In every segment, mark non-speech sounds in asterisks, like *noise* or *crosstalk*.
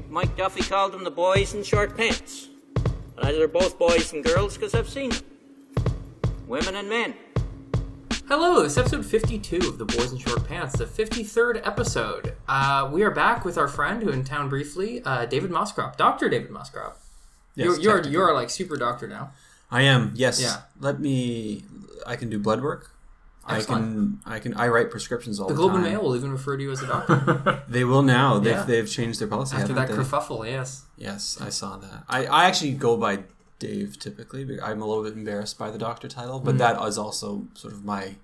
think Mike Duffy called them the boys in short pants. But either they're both boys and girls because I've seen them. Women and men. Hello, this is episode 52 of The Boys in Short Pants, the 53rd episode. Uh, we are back with our friend who in town briefly, uh, David Moscrop, Dr. David Moscrop. Yes, you're, you're, you're like super doctor now. I am. Yes. Yeah. Let me. I can do blood work. Excellent. I can. I can. I write prescriptions all The time. the, Globe and. Mail will even refer to you as a doctor *laughs* They will now. They've, Yeah. they've changed their policy. after that they? kerfuffle, yes. Yes, I saw that. I, I actually go by Dave typically. I'm a little bit embarrassed by the doctor title, Mm. but that is also sort of my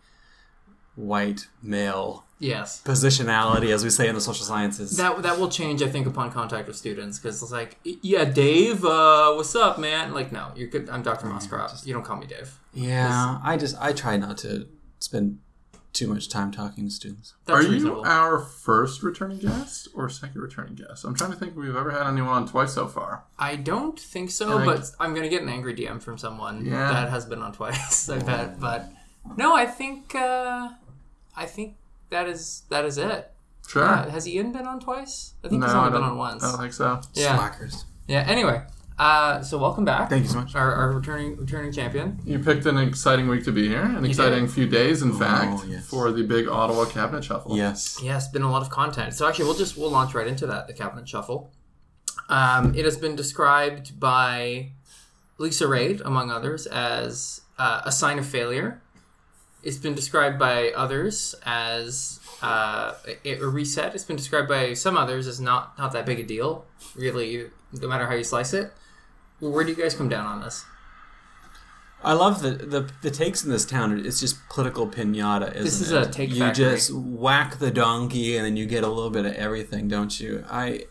white male Yes. positionality, as we say in the social sciences. That, that will change, I think, upon contact with students because it's like, yeah, Dave, uh, what's up, man? Like, no, you're good. I'm Dr. Moscrop. You don't call me Dave. yeah, I just I try not to spend too much time talking to students. That's Are you our first returning guest or second returning guest? I'm trying to think if we've ever had anyone on twice so far. I don't think so, And but I'm gonna get an angry DM from someone Yeah. that has been on twice. *laughs* I bet, but no, I think uh, I think that is that is it. Sure. Uh, has Ian been on twice? I think no, he's only been on once. I don't think so. Yeah, Slackers. yeah. Anyway, uh, so welcome back. Thank you so much. Our, our returning returning champion. You picked an exciting week to be here, an exciting few days, in fact, yes. for the big Ottawa cabinet shuffle. Yes. Yeah, it's been a lot of content. So actually, we'll just we'll launch right into that. The cabinet shuffle. Um, it has been described by Lisa Raitt, among others, as uh, a sign of failure. It's been described by others as uh, a, a reset. It's been described by some others as not not that big a deal, really, no matter how you slice it. Where do you guys come down on this? I love the, the the takes in this town. It's just political pinata. Isn't This is it? a take You factory. just whack the donkey, and then you get a little bit of everything, don't you? I,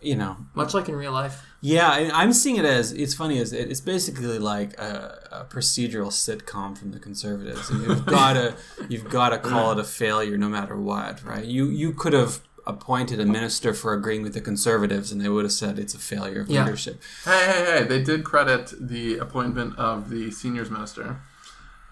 you know, Much like in real life. yeah. I, I'm seeing it as it's funny as it, it's basically like a, a procedural sitcom from the conservatives, and you've *laughs* got to you've got to call it a failure no matter what, right? You you could have appointed a minister for agreeing with the conservatives, and they would have said it's a failure of Yeah. leadership. Hey, hey, hey! They did credit the appointment of the seniors minister.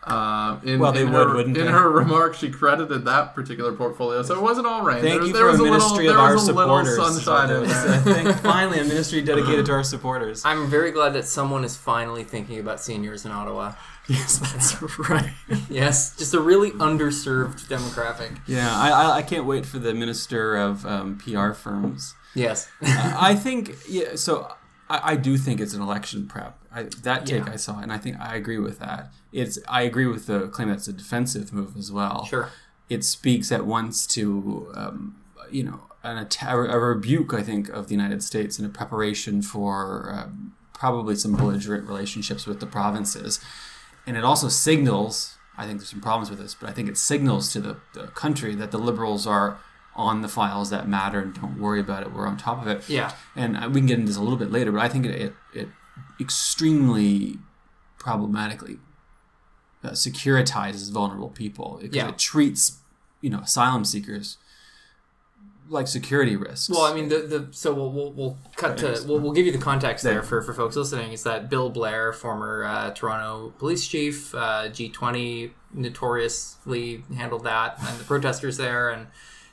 Uh, in, Well, they in would, her, wouldn't In they? her remarks, she credited that particular portfolio, so it wasn't all rain. Thank there, you there for was a a ministry little, of there our was a little supporters. sunshine in It's, there. uh, *laughs* thank- finally, a ministry dedicated to our supporters. I'm very glad that someone is finally thinking about seniors in Ottawa. Yes, that's right. Yes, just a really underserved demographic. Yeah, I, I, I can't wait for the minister of um, PR firms. Yes. I think, yeah, so I, I do think it's an election prep. I, that take Yeah. I saw, and I think I agree with that. It's I agree with the claim that it's a defensive move as well. sure. It speaks at once to, um, you know, an atta- a rebuke, I think, of the United States and a preparation for um, probably some belligerent relationships with the provinces. And it also signals, I think there's some problems with this, but I think it signals to the, the country that the liberals are on the files that matter and don't worry about it. We're on top of it. Yeah. And we can get into this a little bit later, but I think it, it, it extremely problematically uh, securitizes vulnerable people. Because Yeah. It treats, you know, asylum seekers like security risks. Well, I mean, the, the so we'll, we'll, we'll cut to we'll, we'll give you the context there for, for folks listening. Is that Bill Blair, former uh, Toronto police chief, uh, G20 notoriously handled that, and the protesters there, and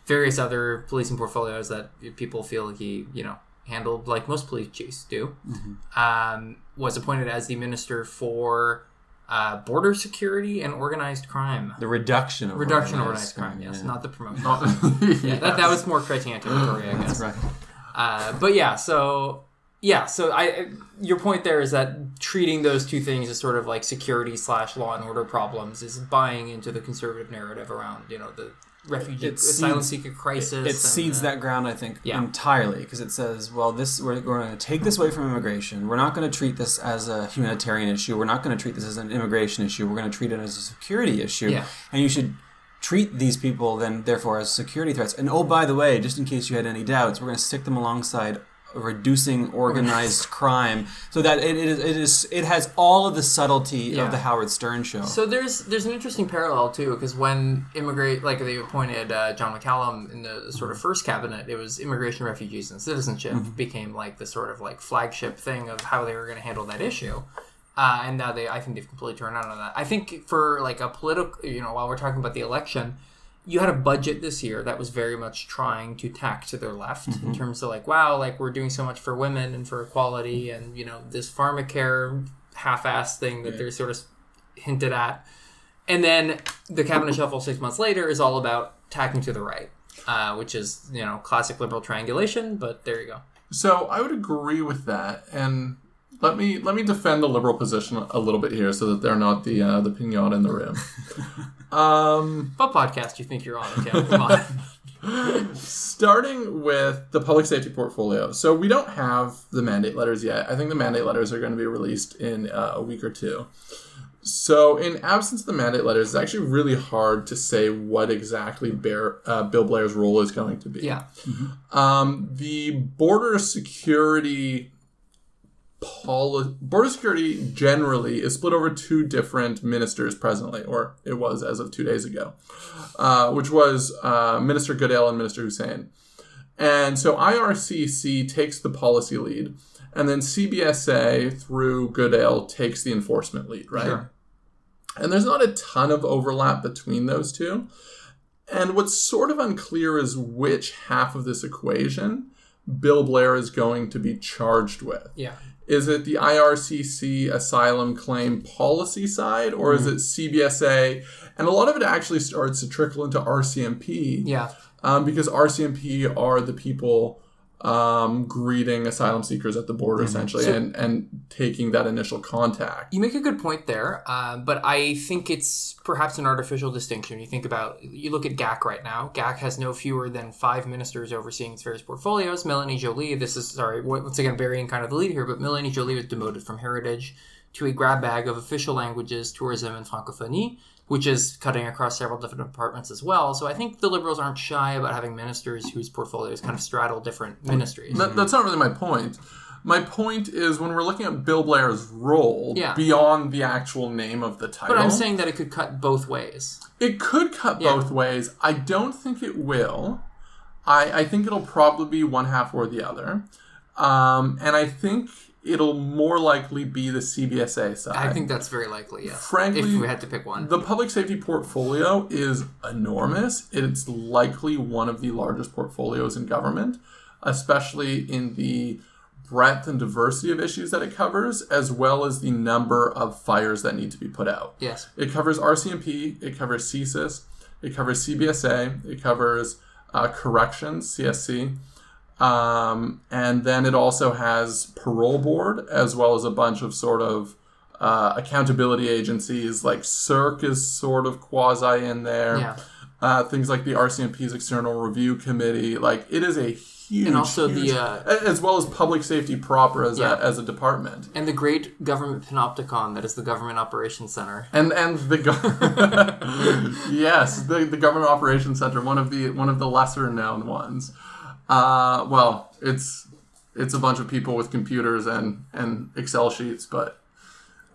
various other policing portfolios that people feel he you know handled like most police chiefs do. Um, was appointed as the minister for uh, border security and organized crime. the reduction of Reduction organized organized crime, yes, yeah. not the promotion. *laughs* yeah, Yeah, that, that was more Chrétien territory, I guess. That's right. Uh, but yeah, so yeah, so I your point there is that treating those two things as sort of like security slash law and order problems is buying into the conservative narrative around you know the refugee It asylum seeds- seeker crisis. It and, cedes uh, that ground, I think, Yeah. entirely because it says, "Well, this we're, we're going to take this away from immigration. We're not going to treat this as a humanitarian issue. We're not going to treat this as an immigration issue. We're going to treat it as a security issue. Yeah. And you should treat these people then, therefore, as security threats. And oh, by the way, just in case you had any doubts, we're going to stick them alongside." Reducing organized *laughs* crime, so that it, it is it is it has all of the subtlety Yeah. of the Howard Stern show. So there's there's an interesting parallel too because when immigrate like they appointed uh, John McCallum in the sort of first cabinet, it was immigration, refugees, and citizenship became like the sort of like flagship thing of how they were going to handle that issue. Uh, and now they, I think they've completely turned out on that. I think for like a political, you know, while we're talking about the election, you had a budget this year that was very much trying to tack to their left Mm-hmm. in terms of like, wow, like we're doing so much for women and for equality, and you know this pharmacare half-ass thing that they're sort of hinted at, and then the cabinet shuffle six months later is all about tacking to the right, uh, which is you know classic liberal triangulation. But there you go. So I would agree with that, and let me let me defend the liberal position a little bit here, so that they're not the uh, the pinata in the rim. *laughs* um, What podcast do you think you're on? Tim? Come on. *laughs* starting with the public safety portfolio. So we don't have the mandate letters yet. I think the mandate letters are going to be released in uh, a week or two. So, in absence of the mandate letters, it's actually really hard to say what exactly Bear, uh, Bill Blair's role is going to be. yeah. Um, the border security poli- border security generally is split over two different ministers presently, or it was as of two days ago, uh, which was uh, Minister Goodale and Minister Hussen. And so IRCC takes the policy lead, and then CBSA through Goodale takes the enforcement lead, right? Sure. And there's not a ton of overlap between those two. And what's sort of unclear is which half of this equation Bill Blair is going to be charged with. Yeah. Is it the IRCC asylum claim policy side, or is it CBSA? And a lot of it actually starts to trickle into RCMP Yeah. um, because RCMP are the people um, greeting asylum seekers at the border, essentially, and, and taking that initial contact. You make a good point there, uh, but I think it's perhaps an artificial distinction. You think about, you look at GAC right now. GAC has no fewer than five ministers overseeing its various portfolios. Mélanie Joly, this is, sorry, once again, burying kind of the lead here, but Mélanie Joly was demoted from Heritage to a grab bag of official languages, tourism, and francophonie, which is cutting across several different departments as well. So I think the Liberals aren't shy about having ministers whose portfolios kind of straddle different ministries. That, that's not really my point. My point is when we're looking at Bill Blair's role Yeah. beyond the actual name of the title. But I'm saying that it could cut both ways. It could cut Yeah. both ways. I don't think it will. I, I think it'll probably be one half or the other. Um, and I think it'll more likely be the CBSA side. I think that's very likely, yes. Frankly, if we had to pick one. the public safety portfolio is enormous. It's likely one of the largest portfolios in government, especially in the breadth and diversity of issues that it covers, as well as the number of fires that need to be put out. yes. It covers RCMP, it covers CSIS, it covers CBSA, it covers uh, corrections, CSC, um, and then it also has parole board as well as a bunch of sort of uh, accountability agencies like CERC is sort of quasi in there. Yeah. Uh, things like the RCMP's external review committee, like it is a huge, And also the, uh, as well as public safety proper as Yeah. a, as a department. And the great government panopticon that is the Government Operations Center. and and the go- *laughs* yes the, the government operations center one of the one of the lesser known ones uh, well it's it's a bunch of people with computers and and excel sheets but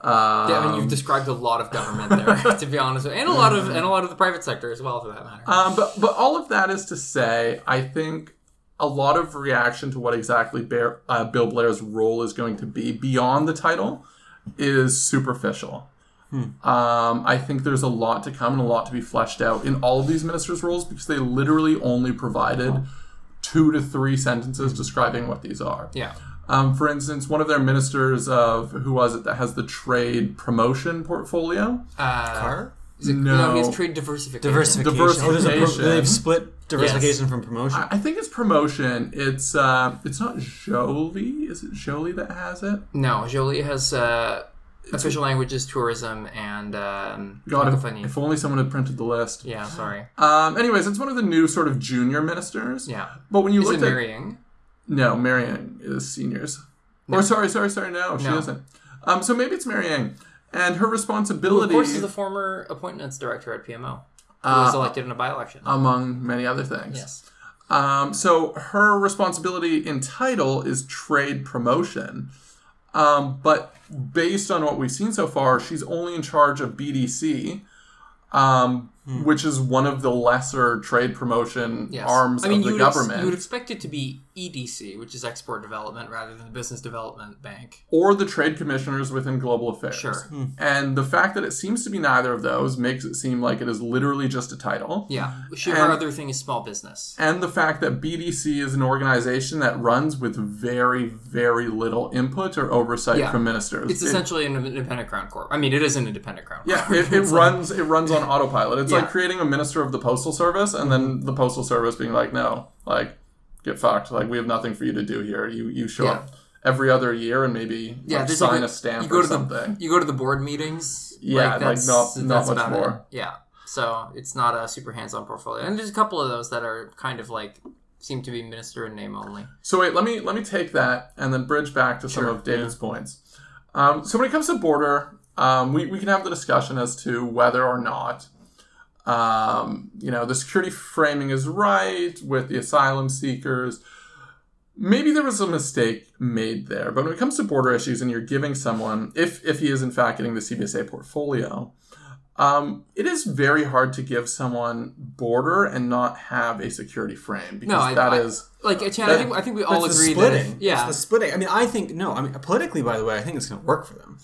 um, Yeah, I mean, you've described a lot of government there, *laughs* to be honest, with- and a lot of and a lot of the private sector as well, for that matter. Um, but but all of that is to say, I think a lot of reaction to what exactly Bear, uh, Bill Blair's role is going to be beyond the title is superficial. Um, I think there's a lot to come and a lot to be fleshed out in all of these ministers' roles because they literally only provided two to three sentences describing what these are. yeah, Um, for instance, one of their ministers of who was it that has the trade promotion portfolio? uh, Carr? Is it, No. no, it's trade diversification. Diversification. Diversification. Oh, a pro- they've split diversification from promotion. I I think it's promotion. It's uh, it's not Joly. Is it Joly that has it? No, Joly has uh, official languages, tourism, and um, God, if, if only someone had printed the list. Yeah, sorry. Um. Anyways, it's one of the new sort of junior ministers. Yeah, But when you look at Mary Ng? no, Mary Ng is seniors. Or sorry, sorry, sorry. No, she No. isn't. Um. So maybe it's Mary Ng, and her Who, responsibility, of course, is the former appointments director at PMO, who Uh, was elected in a by-election. among many other things. yes. Um, so her responsibility in title is trade promotion. Um, but based on what we've seen so far, she's only in charge of BDC. Um, Hmm. which is one of the lesser trade promotion Yes. arms I mean, of the you would ex- government, you would expect it to be EDC, which is Export Development, rather than the Business Development Bank. or the trade commissioners within global affairs. Sure. Hmm. And the fact that it seems to be neither of those makes it seem like it is literally just a title. Yeah. Should And- our other thing is small business. And the fact that BDC is an organization that runs with very, very little input or oversight Yeah. from ministers. It's It- essentially an independent crown corp. I mean, it is an independent crown Yeah, it, *laughs* it It's like- runs it runs on autopilot. It's Yeah. like creating a minister of the postal service and then the postal service being like, no, like get fucked. Like we have nothing for you to do here. You you show Yeah. up every other year and maybe yeah, like, sign like a stamp you go or to something. The, you go to the board meetings. Yeah, like, that's, not- not that's much about it. more. Yeah. So it's not a super hands-on portfolio, and there's a couple of those that are kind of like seem to be minister in name only. So wait, let me let me take that and then bridge back to some of David's points. Um, so when it comes to border, um, we, we can have the discussion as to whether or not um, you know the security framing is right with the asylum seekers. Maybe there was a mistake made there, but when it comes to border issues and you're giving someone, if if he is in fact getting the CBSA portfolio, um, it is very hard to give someone border and not have a security frame because No, I- that I- is Like, Chan, I think I think we all agree splitting. that yeah, It's the splitting. I mean, I think no. I mean, politically, by the way, I think it's going to work for them.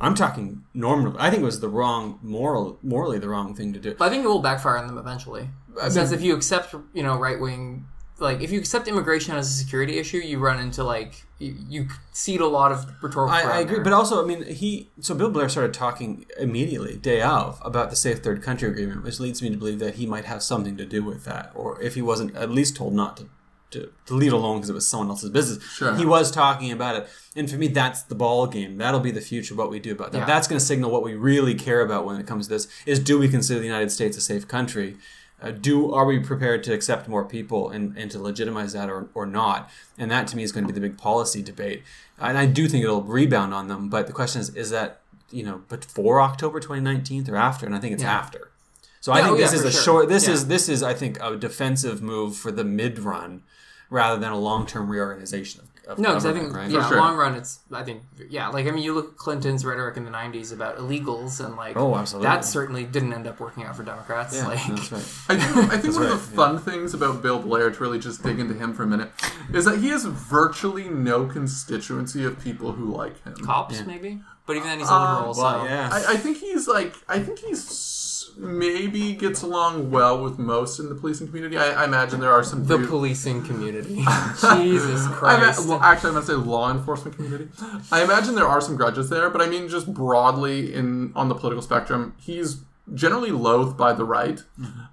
I'm talking normally. I think it was the wrong moral, morally the wrong thing to do. But I think it will backfire on them eventually. Because if you accept, you know, right wing, like if you accept immigration as a security issue, you run into like you, you cede a lot of rhetorical. I, I agree, but also, I mean, he. So Bill Blair started talking immediately, day of, about the Safe Third Country Agreement, which leads me to believe that he might have something to do with that, or if he wasn't at least told not to. To, to leave it alone because it was someone else's business. Sure. He was talking about it, and for me, that's the ball game. That'll be the future. Of what we do about that. Yeah. That's going to signal what we really care about when it comes to this. Is do we consider the United States a safe country? Uh, do are we prepared to accept more people and, and to legitimize that or, or not? And that to me is going to be the big policy debate. And I do think it'll rebound on them. But the question is, is that you know before October 2019 or after? And I think it's Yeah. after. So I think oh, yeah, this is a sure. short. This Yeah. is this is I think a defensive move for the mid run rather than a long term reorganization of, of No, because I think right? yeah, sure. long run, it's I think yeah, like I mean, you look at Clinton's rhetoric in the '90s about illegals, and like Oh, absolutely. that certainly didn't end up working out for Democrats. Yeah, like, that's right. I think, I think one of the fun things about Bill Blair, to really just dig into him for a minute, is that he has virtually no constituency of people who like him. cops maybe, but even then he's a um, liberal. so Well, yeah. I, I think he's like, I think he's maybe gets along well with most in the policing community. I, I imagine there are some the policing community. *laughs* Jesus I Christ. well, actually, I'm gonna say law enforcement community. I imagine there are some grudges there, but I mean, just broadly in on the political spectrum, he's generally loathed by the right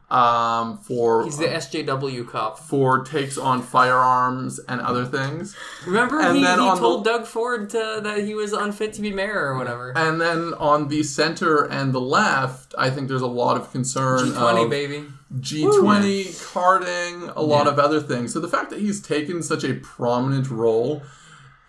um, for He's the SJW cop. for takes on firearms and other things. Remember, And he, then he on the- told Doug Ford to, that he was unfit to be mayor or whatever. And then on the center and the left, I think there's a lot of concern G20, of baby. G20, carding, a lot of other things. So the fact that he's taken such a prominent role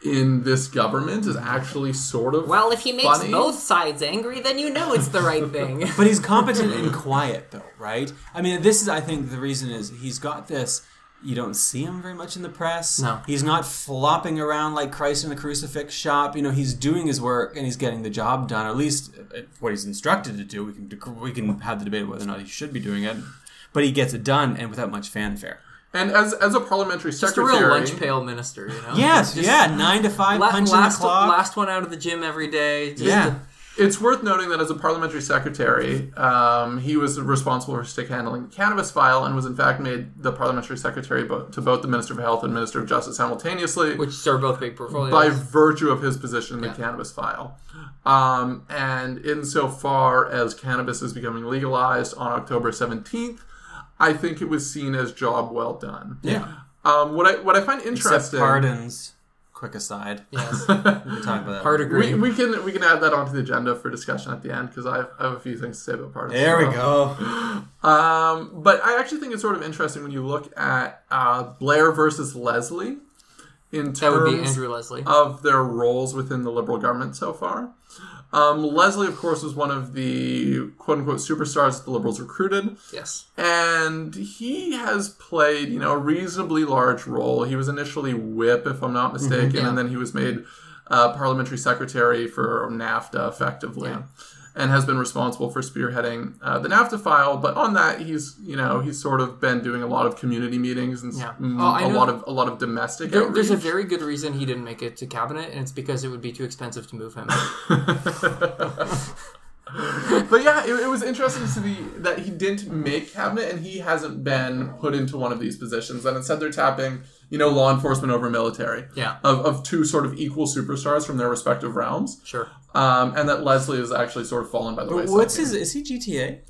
in this government is actually sort of Well, if he makes funny. both sides angry, then you know it's the right *laughs* thing. But he's competent and quiet, though, right? I mean, this is, I think, the reason is he's got this. You don't see him very much in the press. No. He's not flopping around like Christ in the crucifix shop. You know, he's doing his work and he's getting the job done, at least uh, what he's instructed to do. We can we can have the debate whether or not he should be doing it, but he gets it done and without much fanfare. And as as a parliamentary Just a secretary, real lunch pail minister, you know? Yes, Just yeah, nine to five, la- punching last, the clock. last one out of the gym every day. Just yeah, it's worth noting that as a parliamentary secretary, um, he was responsible for stick handling the cannabis file and was in fact made the parliamentary secretary bo- to both the Minister of Health and Minister of Justice simultaneously. which are both big portfolios. by virtue of his position in the Yeah. cannabis file. Um, and insofar as cannabis is becoming legalized on October 17th, I think it was seen as job well done. yeah. Um, what I what I find interesting. Except interesting, pardons. Quick aside. yes, *laughs* We can talk about that. hard we, agree. we can we can add that onto the agenda for discussion at the end because I, have- I have a few things to say about pardons. There we well. go. *laughs* Um, but I actually think it's sort of interesting when you look at uh, Blair versus Leslie in terms that would be Andrew Leslie. of their roles within the Liberal government so far. Um, Leslie, of course, was one of the quote unquote superstars that the Liberals recruited, yes. and he has played, you know, a reasonably large role. He was initially whip, if I'm not mistaken, yeah. and then he was made uh, parliamentary secretary for NAFTA, effectively. Yeah. And has been responsible for spearheading uh, the NAFTA file. But on that, he's you know he's sort of been doing a lot of community meetings and Yeah. Oh, a lot of a lot of domestic. There, there's a very good reason he didn't make it to cabinet, and it's because it would be too expensive to move him. *laughs* but yeah, it, it was interesting to see that he didn't make cabinet and he hasn't been put into one of these positions. And instead, they're tapping, you know, law enforcement over military. Yeah. Of, of two sort of equal superstars from their respective realms. Sure. Um, and that Leslie is actually sort of fallen by the wayside. What's his? Is he GTA?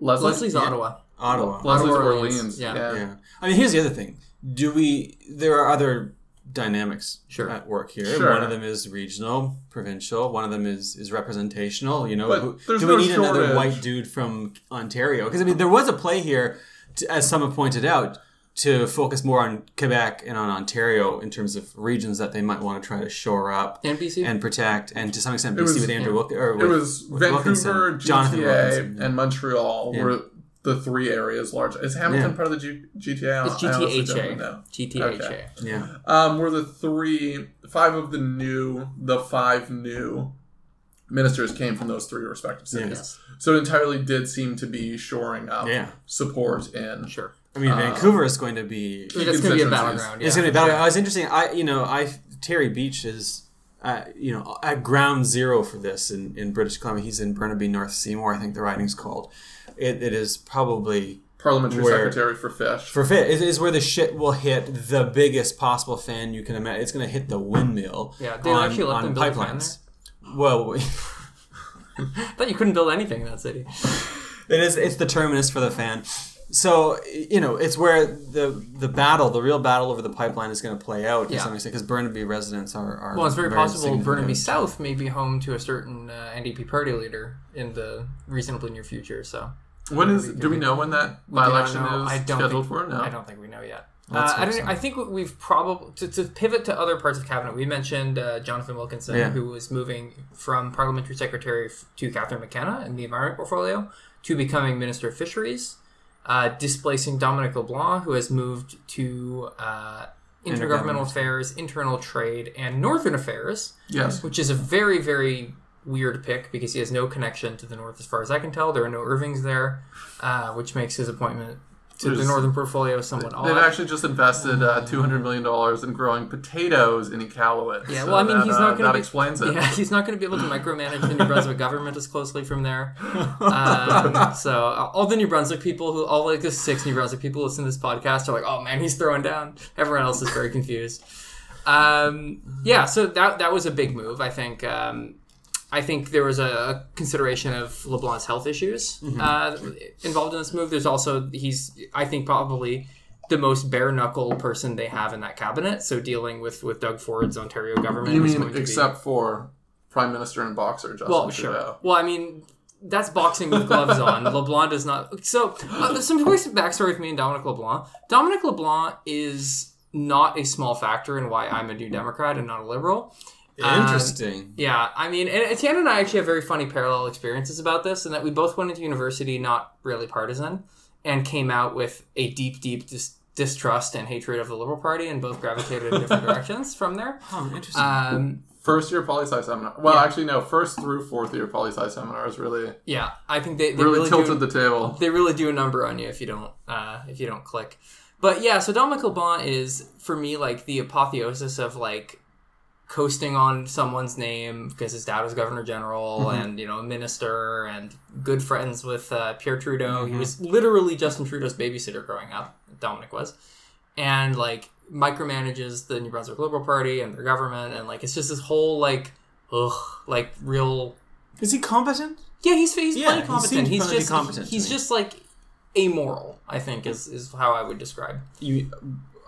Leslie? Leslie's Ottawa. Ottawa. Leslie's Ottawa, Orleans. Orleans, yeah. Yeah. Yeah. I mean, here's the other thing. Do we? There are other dynamics Sure. at work here. Sure. One of them is regional, provincial. One of them is is representational. You know, who, there's do no we need another white dude from Ontario? Because I mean, there was a play here, to, as some have pointed out, to focus more on Quebec and on Ontario in terms of regions that they might want to try to shore up And BC? and protect, and to some extent, BC was- with Andrew Wilk- or It was with Vancouver, Wilkinson, Jonathan GTA, Wilkinson, yeah. and Montreal Yeah. were the three areas large. Is Hamilton Yeah. part of the G- GTA? I- It's I honestly don't GTHA. know. GTHA. Okay. yeah. um, were the three, five of the new, the five new ministers came from those three respective cities. Yes. So it entirely did seem to be shoring up Yeah. support in. Sure. I mean, Vancouver is going to be It's going to be a battleground. Yeah. It's gonna be better. I was interesting. I you know I Terry Beech is uh, you know at ground zero for this in, in British Columbia. He's in Burnaby North Seymour. I think the riding's called. It, it is probably Parliamentary Where- Secretary for Fish. for fit. It is where the shit will hit the biggest possible fan you can imagine. It's going to hit the windmill. Yeah, they on, actually let on them build a fan pipelines. Well, *laughs* I thought you couldn't build anything in that city. It is. It's the terminus for the fan. So you know, it's where the the battle, the real battle over the pipeline, is going to play out to Yeah. some extent because Burnaby residents are. are Well, it's very possible. Burnaby South may be home to a certain uh, NDP party leader in the reasonably near future. So When is? Do we know when that by election I don't know. is I don't scheduled think, for? No. I don't think we know yet. Uh, I don't. so. I think we've probably to, to pivot to other parts of cabinet. We mentioned uh, Jonathan Wilkinson, Yeah. who was moving from parliamentary secretary to Catherine McKenna in the environment portfolio to becoming minister of fisheries, uh, displacing Dominic LeBlanc, who has moved to uh, intergovernmental affairs, internal trade, and northern affairs Yes. which is a very very weird pick because he has no connection to the north as far as I can tell. There are no Irvings there, uh, which makes his appointment to the northern portfolio somewhat They've actually just invested uh, two hundred million dollars in growing potatoes in Iqaluit. Yeah, So well, I mean, that, he's uh, not going to explains it. *laughs* Yeah, he's not going to be able to micromanage the New Brunswick *laughs* government as closely from there. Um, so uh, all the New Brunswick people who, all like the six New Brunswick people who listen to this podcast are like, "Oh man, he's throwing down." Everyone else is very confused. Um, yeah, so that that was a big move. I think. Um, I think there was a consideration of LeBlanc's health issues uh, involved in this move. There's also he's I think probably the most bare knuckle person they have in that cabinet. So dealing with with Doug Ford's Ontario government. You mean going to be- except for Prime Minister and boxer Justin well, Trudeau? sure. Well, I mean, that's boxing with gloves *laughs* on. LeBlanc does not. So, uh, some quick backstory with me and Dominic LeBlanc. Dominic LeBlanc is not a small factor in why I'm a New Democrat and not a liberal. Um, Interesting. Yeah, I mean, and Etienne and I actually have very funny parallel experiences about this, in that we both went into university not really partisan, and came out with a deep, deep dis- distrust and hatred of the Liberal Party, and both gravitated in different *laughs* directions from there. oh, interesting. Um, First year poli sci seminar. Well, Yeah. actually, no. First through fourth year poli sci seminars really, yeah, I think they, they really, really, tilted do, the table. they really do a number on you if you don't uh, if you don't click. But yeah, so Dominic LeBlanc is for me like the apotheosis of like coasting on someone's name because his dad was governor general and you know a minister and good friends with uh, Pierre Trudeau. He was literally Justin Trudeau's babysitter growing up. Dominic was, and like micromanages the New Brunswick Liberal Party and their government and like it's just this whole like ugh like real is he competent? yeah, he's he's Yeah, plenty competent. seems he's just competent he's just like amoral. I think is is how I would describe. You,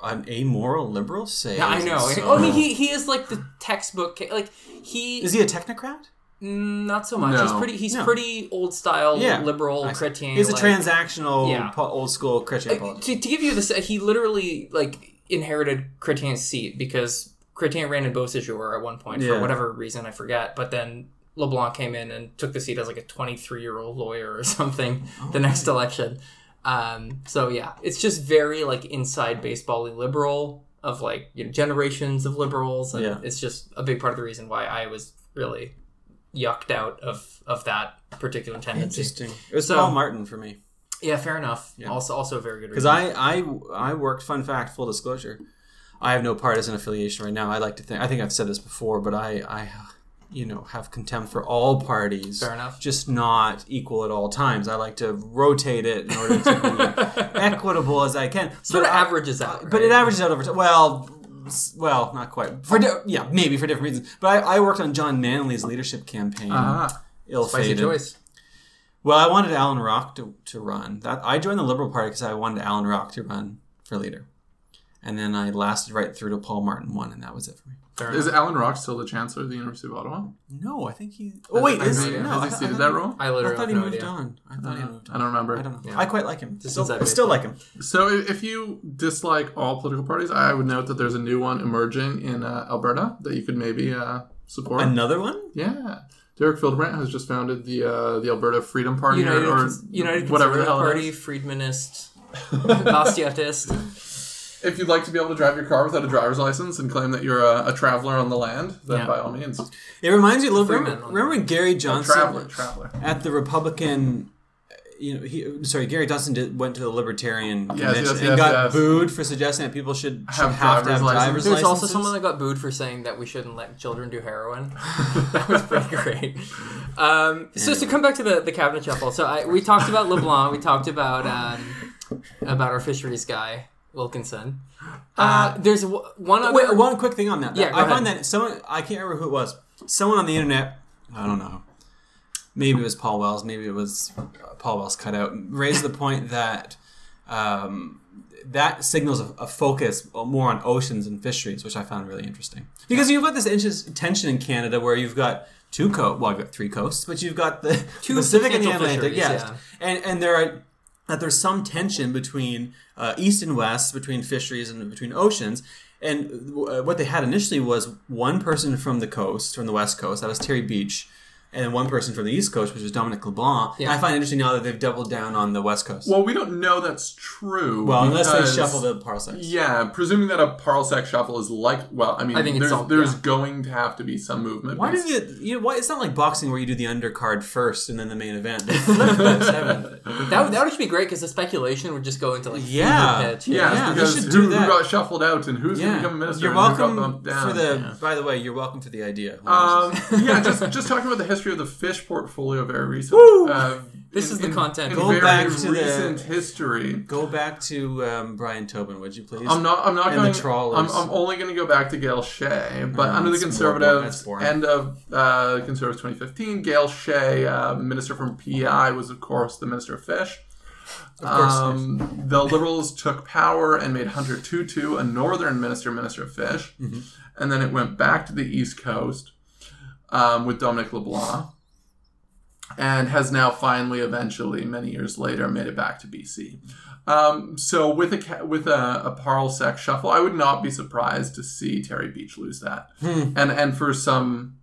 an amoral liberal? Say. Yeah, I know. so- I mean, he he is like the textbook. ca- Like he is he a technocrat? Mm, not so much. No. He's pretty. He's No. pretty old style Yeah. liberal I see. chrétien. He's a like- transactional, Yeah. po- old school Chrétien Uh, to, to give you this, he literally like inherited Chrétien's seat because Chrétien ran in Beausejour at one point for whatever reason I forget. But then LeBlanc came in and took the seat as like a 23 year old lawyer or *laughs* something the next election. Um, so yeah, it's just very like inside baseball liberal of like you know generations of liberals, and Yeah. it's just a big part of the reason why I was really yucked out of of that particular tendency. Interesting. It was So- Paul Martin for me Yeah, fair enough. Also, also a very good because. I, I I worked. Fun fact, full disclosure, I have no partisan affiliation right now. I like to think. I think I've said this before, but I I you know have contempt for all parties. Fair enough. Just not equal at all times. I like to rotate it in order to be *laughs* equitable as I can. sort But of I- averages out. but it averages out over time. Well, well, not quite. For di- yeah, maybe for different reasons. But I, I worked on John Manley's leadership campaign. Ah. Ill Spicy choice. Well, I wanted Allan Rock to, to run. That I joined the Liberal Party because I wanted Allan Rock to run for leader, and then I lasted right through to Paul Martin won, and that was it for me. Fair Is enough. Allan Rock still the chancellor of the University of Ottawa? No, I think he. Oh wait, Has- is has- no? has I he thought- ceded that role? I I literally thought he no moved idea. on. I thought he moved on. I don't remember. I don't know. Yeah. I quite like him. Still, I've still like him. So if you dislike all political parties, I would note that there's a new one emerging in uh, Alberta that you could maybe uh, support. Another one? yeah. Derek Fildebrandt has just founded the uh, the Alberta Freedom Party United, or, or United whatever the Conservative hell Party, is. Friedmanist, *laughs* Bastiatist. If you'd like to be able to drive your car without a driver's license and claim that you're a, a traveler on the land, then Yeah. by all means. It reminds me a little bit. Remember, remember when Gary Johnson Traveler, traveler. at the Republican, you know, he sorry, Gary Johnson did, went to the Libertarian Yes, convention yes, and yes, got yes. booed for suggesting that people should, should Have have, to driver's have license. driver's There's also someone that got booed for saying that we shouldn't let children do heroin. *laughs* that was pretty *laughs* great. Um, so to come back to the, the cabinet shuffle, so I, we talked about LeBlanc, we talked about um, about our fisheries guy Wilkinson. Uh, there's w- one other. Wait, one quick thing on that. Yeah, I find that someone I can't remember who it was. Someone on the internet, I don't know. Maybe it was Paul Wells. Maybe it was uh, Paul Wells cut out. Raised the point that um, that signals a, a focus more on oceans and fisheries, which I found really interesting. Because you've got this inches, tension in Canada where you've got two coasts. Well, you've got three coasts, but you've got the Two Pacific and the Atlantic. Yes, yeah. and and there are that there's some tension between uh, east and west, between fisheries and between oceans. And uh, what they had initially was one person from the coast, from the west coast, that was Terry Beech, and then one person from the east coast, which was Dominic LeBlanc. Yeah. And I find it interesting now that they've doubled down on the west coast. Well, Well, we don't know that's true. Well, unless they shuffle the parsecs. Yeah, presuming that a Parsec shuffle is like, well, I mean, I think there's, all- there's yeah. going to have to be some movement. Why do because- you? You know, why, it's not like boxing where you do the undercard first and then the main event. They flip this, haven't they? that, would, that would just be great because the speculation would just go into like Yeah. fever pitch. Yeah, Yeah, they because should who, do who got shuffled out and who's going to Yeah, become a minister? you're and who got welcome down. for the. By the way, you're welcome for the idea. Um, *laughs* yeah, just just talking about the history of the fish portfolio very recently. Uh, This in- is the in- content. In Go very back to the- recent history. Go back to um, Brian Tobin, would you please? I'm not. I'm not going. I'm, I'm only going to go back to Gail Shea, but Oh, under the that's more boring. That's Conservatives end of uh, Conservatives 2015, Gail Shea, uh, minister from PEI, was of course the minister of fish. Of course. Um, the Liberals took power and made Hunter Tootoo a northern minister, minister of fish, Mm-hmm. and then it went back to the East Coast um, with Dominic LeBlanc, and has now finally, eventually, many years later, made it back to BC. Um, so with a ca- with a, a Parlsec shuffle, I would not be surprised to see Terry Beech lose that, Hmm. and and for some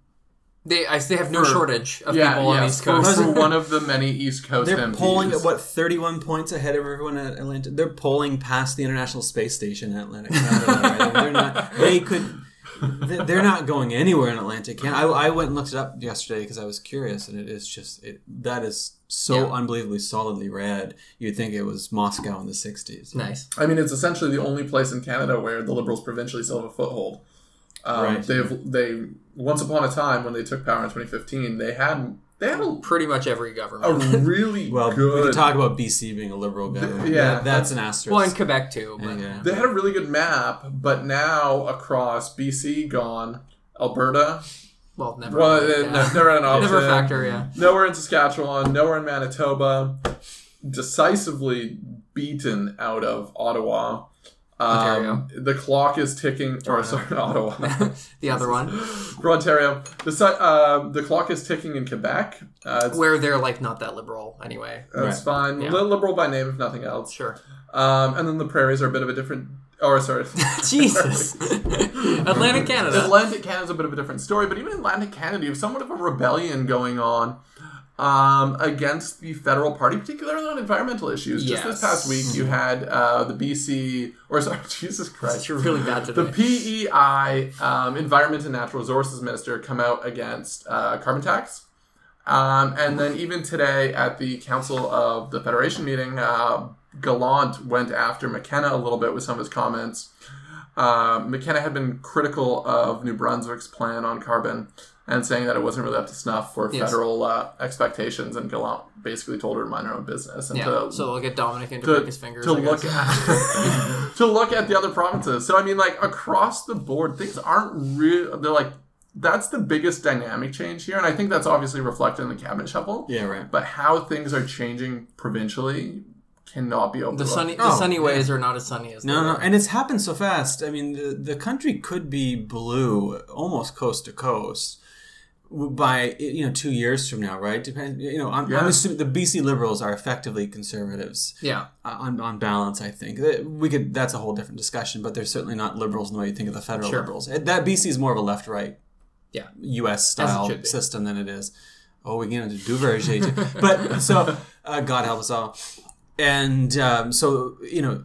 They, I, they have no For- shortage of yeah, people on the East Coast. for *laughs* one of the many East Coast They're MPs. polling at what 31 points ahead of everyone at Atlanta. They're polling past the International Space Station at Atlantic Canada. right? *laughs* They're not. They could. They- They're not going anywhere in Atlantic Canada. I, I went and looked it up yesterday because I was curious, and it is just it, that is so Yeah. unbelievably solidly red. You'd think it was Moscow in the 60s. nice. I mean, it's essentially the only place in Canada where the Liberals provincially still have a foothold. Um, Right. They've they once upon a time when they took power in 2015, they had they had Pretty much every government. a really *laughs* Well, we good. can talk about BC being a liberal government. yeah, That- that's an asterisk. well, in Quebec too. But Yeah. they had a really good map, but now across BC gone, Alberta, Well, never. well, yeah. uh, no- never an option. *laughs* Never a factor, yeah. Nowhere in Saskatchewan, nowhere in Manitoba, decisively beaten out of Ottawa. Ontario. Um, the clock is ticking. Or sorry, Ottawa. *laughs* The other one, *laughs* For Ontario, the si- uh, the clock is ticking in Quebec. Uh, where they're like not that liberal anyway. that's fine. Yeah. Li- Liberal by name, if nothing else. Sure. Um, and then the prairies are a bit of a different. Or sorry, *laughs* Jesus. Atlantic Canada. Atlantic Canada is a bit of a different story. But even in Atlantic Canada, you have somewhat of a rebellion going on. Um, against the federal party, particularly on environmental issues. Yes. Just this past week, you had uh, the BC, or sorry, *laughs* Jesus Christ, You're really bad the. PEI, um, Environment and Natural Resources Minister, come out against uh, carbon tax. Um, and then even today at the Council of the Federation meeting, uh, Gallant went after McKenna a little bit with some of his comments. Uh, McKenna had been critical of New Brunswick's plan on carbon and saying that it wasn't really up to snuff for Yes. federal uh, expectations. And Gallant basically told her to mind her own business and Yeah. to So they'll get Dominic in to, to, break his fingers. to I look guess. at *laughs* to look at the other provinces. So I mean, like across the board, things aren't real. They're like that's the biggest dynamic change here, and I think that's obviously reflected in the cabinet shuffle. Yeah, right. But how things are changing provincially cannot be The sunny, the Oh, sunny yeah. ways are not as sunny as No, they no, were. and it's happened so fast. I mean, the, the country could be blue almost coast to coast by you know two years from now, right? Depend, you know, I'm, I'm assuming the BC Liberals are effectively conservatives Yeah, uh, on, on balance. I think we could. That's a whole different discussion, but they're certainly not liberals in the way you think of the federal Sure. liberals. That BC is more of a left right yeah. U.S. Style system than it is. Oh, we're into Duverger too. *laughs* but so, uh, God help us all. And um, so, you know,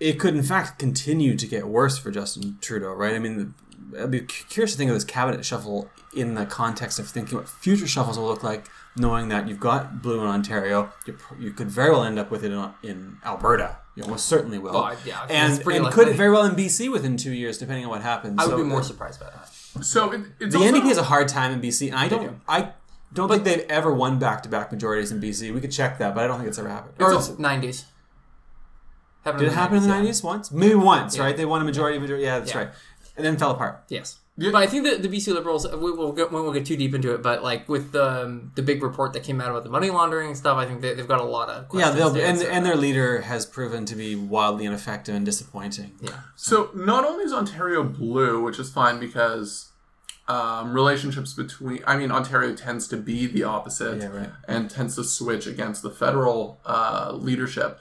it could in fact continue to get worse for Justin Trudeau, right? I mean, I'd be curious to think of this cabinet shuffle in the context of thinking what future shuffles will look like, knowing that you've got blue in Ontario. You, you could very well end up with it in, in Alberta. You almost certainly will. Oh, yeah, and it's pretty and likely. could very well in BC within two years, depending on what happens. I would So, be more uh, surprised by that. So it, it's the also, NDP has a hard time in BC, and I don't, do. I don't think they've ever won back-to-back majorities in BC. We could check that, but I don't think it's ever happened. Or also- nineties. Did it happen in the yeah. nineties once? Maybe once, Yeah. right? They won a majority, majority. Yeah, that's Yeah. right, and then fell apart. Yes. Yeah. But I think that the BC Liberals, we will get, we won't get too deep into it, but like with the um, the big report that came out about the money laundering and stuff, I think they, they've got a lot of Yeah, questions they'll to and answer. and their leader has proven to be wildly ineffective and disappointing. yeah. So not only is Ontario blue, which is fine because um, relationships between, I mean, Ontario tends to be the opposite Yeah, right. and tends to switch against the federal uh, leadership.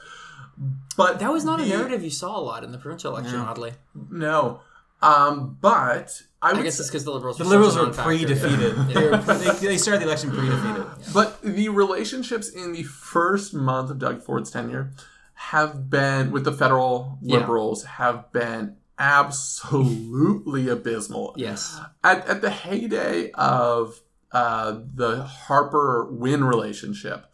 But That was not a the- narrative you saw a lot in the provincial election, No. oddly. No, um, but I I would guess say- it's because the Liberals The are Liberals such a were pre-defeated. Yeah. they, were, *laughs* they, they started the election pre-defeated. But the relationships in the first month of Doug Ford's tenure have been with the federal Yeah. liberals have been absolutely abysmal. Yes. At, at the heyday of uh, the Harper Wynne relationship,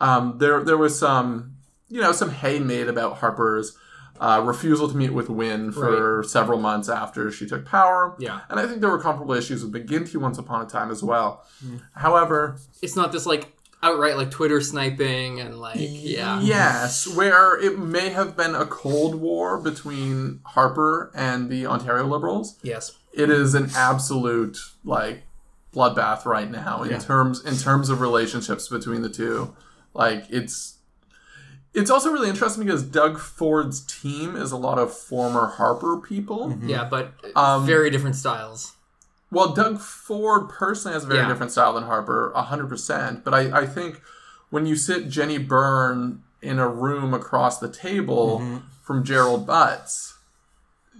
um, there there was some you know some hay made about Harper's uh, refusal to meet with Wynne for several months after she took power. Yeah. and I think there were comparable issues with McGuinty once upon a time as well. Hmm. However, It's not this like outright like Twitter sniping and like yeah. Yes, where it may have been a cold war between Harper and the Ontario Liberals. Yes. It is an absolute like bloodbath right now in Yeah. terms in terms of relationships between the two. Like it's it's also really interesting because Doug Ford's team is a lot of former Harper people. Yeah, but Um, very different styles. Well, Doug Ford personally has a very Yeah. different style than Harper, hundred percent. But I, I think when you sit Jenny Byrne in a room across the table Mm-hmm. from Gerald Butts,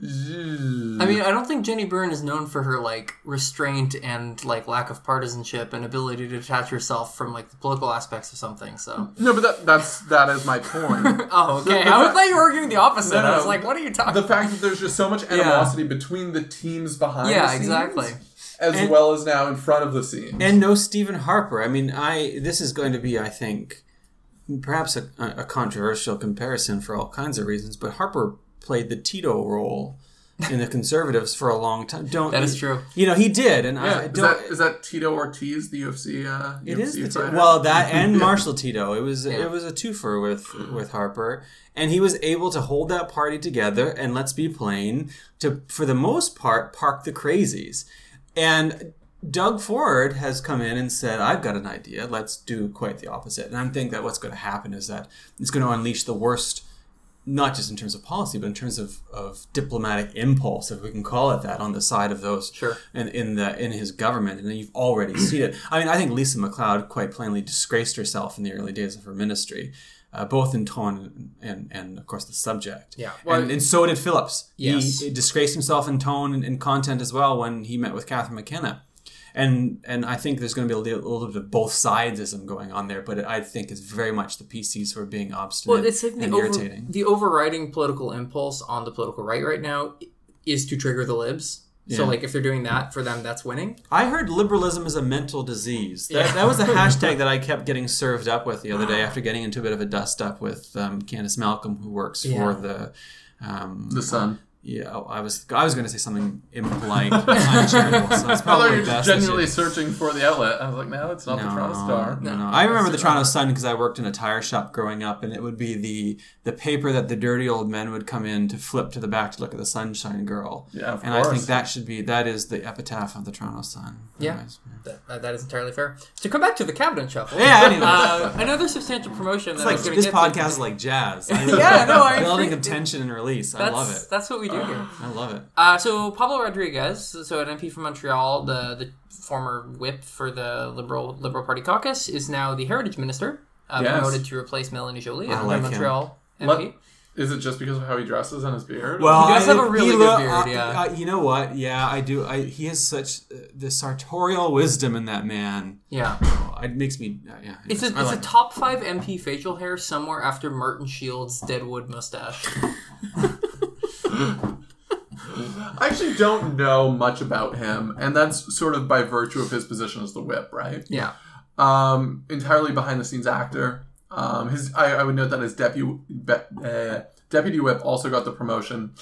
I mean, I don't think Jenny Byrne is known for her like restraint and like lack of partisanship and ability to detach herself from like the political aspects of something. So. no, but that, that's that is my point. *laughs* Oh, okay. the I fa- thought you were arguing the opposite. No, I was like, what are you talking? the fact that there's just so much animosity between the teams behind, Yeah, the scenes, exactly. as And- well as now in front of the scenes. And no Stephen Harper. I mean, I this is going to be, I think, perhaps a, a controversial comparison for all kinds of reasons. But Harper played the Tito role in the Conservatives for a long time. Don't That is true. You know, he did, and yeah, I is don't. that, is that Tito Ortiz, the UFC? Uh, It UFC is the fighter? t- well that *laughs* and Marshal Tito. It was Yeah. it was a twofer with with Harper, and he was able to hold that party together. And let's be plain, to for the most part, park the crazies. And Doug Ford has come in and said, "I've got an idea. Let's do quite the opposite." And I think that what's going to happen is that it's going to unleash the worst. Not just in terms of policy, but in terms of, of diplomatic impulse, if we can call it that, on the side of those Sure. in, in the in his government, and you've already seen it. I mean, I think Lisa MacLeod quite plainly disgraced herself in the early days of her ministry, uh, both in tone and, and of course the subject. Yeah. Well, and, and so did Phillips. Yes. He disgraced himself in tone and, and content as well when he met with Catherine McKenna. And and I think there's going to be a little, a little bit of both sidesism going on there, but I think it's very much the PCs who are being obstinate Well, it's like the, and over, irritating. the overriding political impulse on the political right right now is to trigger the libs. So like if they're doing that for them, that's winning. I heard liberalism is a mental disease. That, Yeah. that was a *laughs* hashtag that I kept getting served up with the other day after getting into a bit of a dust up with um, Candice Malcolm, who works Yeah. for the. Um, The Sun. Yeah, I was I was going to say something impolite, *laughs* uncharitable, so it's I thought probably you were best. just I should- genuinely searching for the outlet. I was like, no, it's not the Toronto Star. No, no. No, I remember the that's- Toronto Sun because I worked in a tire shop growing up, and it would be the the paper that the dirty old men would come in to flip to the back to look at the Sunshine Girl. Yeah, of and I think that should be that is the epitaph of the Toronto Sun. Yeah. Anyways, That, uh, that is entirely fair. To come back to the cabinet shuffle. Yeah, anyways. uh, another substantial promotion It's that I like was going this get podcast to. is like jazz. I *laughs* Yeah, no, I building of tension and release. I love it. That's what we do here. I love it. Uh, so Pablo Rodriguez, so an MP from Montreal, the the former whip for the Liberal Liberal Party caucus, is now the Heritage Minister, uh, Yes. promoted to replace Mélanie Joly, I a like him. Montreal MP. What? Is it just because of how he dresses and his beard? Well, He does have a really he good lo- beard, uh, yeah. uh, you know what? Yeah, I do. I he has such uh, the sartorial wisdom in that man. Yeah, Oh, it makes me. Uh, yeah, it's a I it's like a top five MP facial hair somewhere after Martin Shields' Deadwood mustache. *laughs* I actually don't know much about him, and that's sort of by virtue of his position as the whip, right? Yeah, Um, entirely behind the scenes actor. Um, his I, I would note that his deputy uh, deputy whip also got the promotion.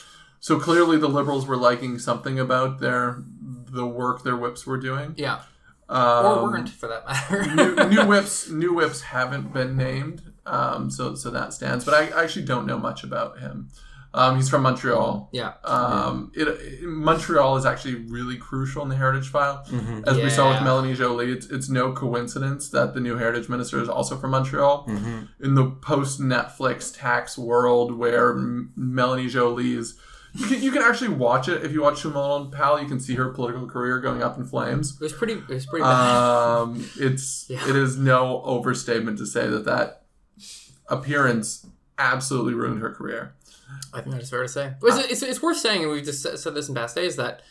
So clearly, the liberals were liking something about their the work their whips were doing. yeah, Um, or weren't for that matter. *laughs* new, new *laughs* whips new whips haven't been named um, so so that stands but I, I actually don't know much about him um, he's from montreal yeah, um, it, it- montreal is actually really crucial in the heritage file Mm-hmm. as we saw with Mélanie Joly it's, it's no coincidence that the new heritage minister is also from montreal Mm-hmm. in the post netflix tax world where M- Mélanie Joly's you can, you can actually watch it if you watch Shimon Pal. You can see her political career going up in flames it was pretty. It was pretty bad. um, it's *laughs* Yeah. it is no overstatement to say that that appearance absolutely ruined her career. I think that is fair to say. But it's, it's, it's worth saying, and we've just said this in past days, that